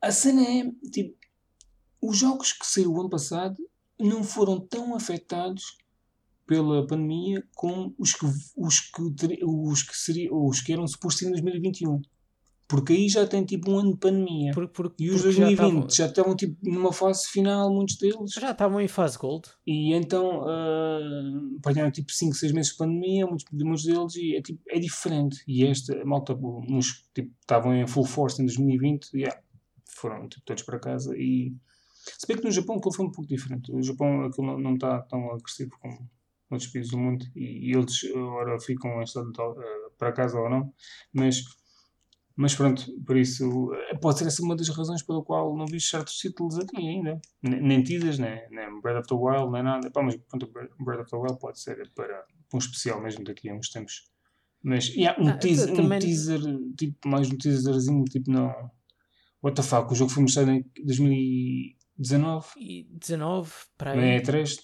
a cena é, tipo, os jogos que saíram o ano passado não foram tão afetados pela pandemia com os que, os que, os que, seria, os que eram supostos em 2021. Porque aí já tem tipo um ano de pandemia. Por, por, e os 2020 já estavam tipo numa fase final, muitos deles. Já estavam em fase gold. E então uh, tipo 5, 6 meses de pandemia, muitos, muitos deles, e é, tipo, é diferente. E esta malta, uns tipo, estavam em full force em 2020, yeah, foram tipo, todos para casa. E se bem que no Japão aquilo foi um pouco diferente. No Japão aquilo não, não está tão agressivo como noutros países do mundo e, e eles agora ficam em estado de, uh, para casa ou não, mas, Mas pronto, por isso, eh, pode ser essa uma das razões pela qual não vi certos títulos aqui ainda. Nem, nem teasers, nem, nem Breath of the Wild, nem nada. Pá, mas pronto, Breath of the Wild pode ser para um especial mesmo daqui a uns tempos. Mas, yeah, um, Ah, teaser, também- um teaser, tipo, mais um teaserzinho, tipo, não... What the fuck, o jogo foi mostrado em 2019, E 19 para não é aí. E3,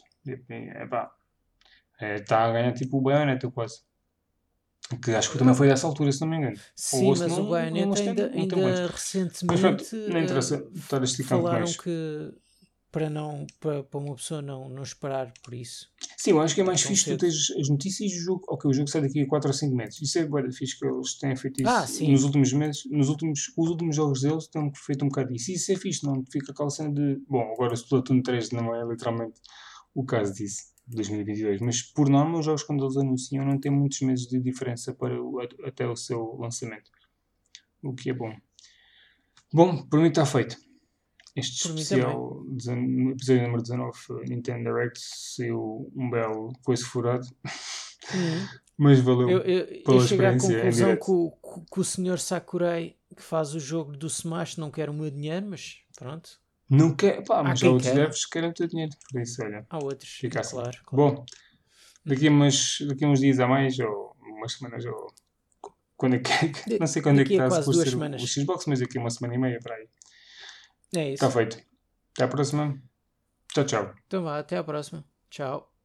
é pá, está a ganhar tipo o Bayonetta quase. Que acho que também foi dessa altura, se não me engano. Sim, mas não, o Bayonetta não ainda, ainda recentemente Mas pronto, não interessa eh, estar a falaram mais. que para não para, para uma pessoa não, não esperar por isso. Sim, eu acho que é mais fixe tu teres as notícias e o jogo. Ok, o jogo sai daqui a 4 ou 5 meses. Isso é bué fixe que eles têm feito isso Ah, nos últimos meses. Nos últimos, os últimos jogos deles têm feito um bocado disso. E isso é fixe, não fica aquela cena de. Bom, agora o Splatoon 3 não é literalmente o caso disso, 2022. Mas por norma, os jogos quando eles anunciam não têm muitos meses de diferença para o- até o seu lançamento. O que é bom. Bom, por mim está feito. Este Por especial, dezen- episódio número 19, eh, Nintendo Direct, saiu um belo coice furado. Mas valeu. Eu, eu, eu Pela à experiência em conclusão que o, que o senhor Sakurai que faz o jogo do Smash não quer o meu dinheiro, mas pronto, Não quer, pá, mas há outros devs que querem o teu dinheiro. Por isso, olha, há outros. fica assim. claro, claro. Bom, daqui a, umas, daqui a uns dias a mais, ou umas semanas, ou quando é que, não sei quando é que daqui está ser semanas. o Xbox, mas daqui a uma semana e meia para aí. É isso. Está feito. Até à próxima. Tchau, tchau. Então vá, até à próxima. Tchau.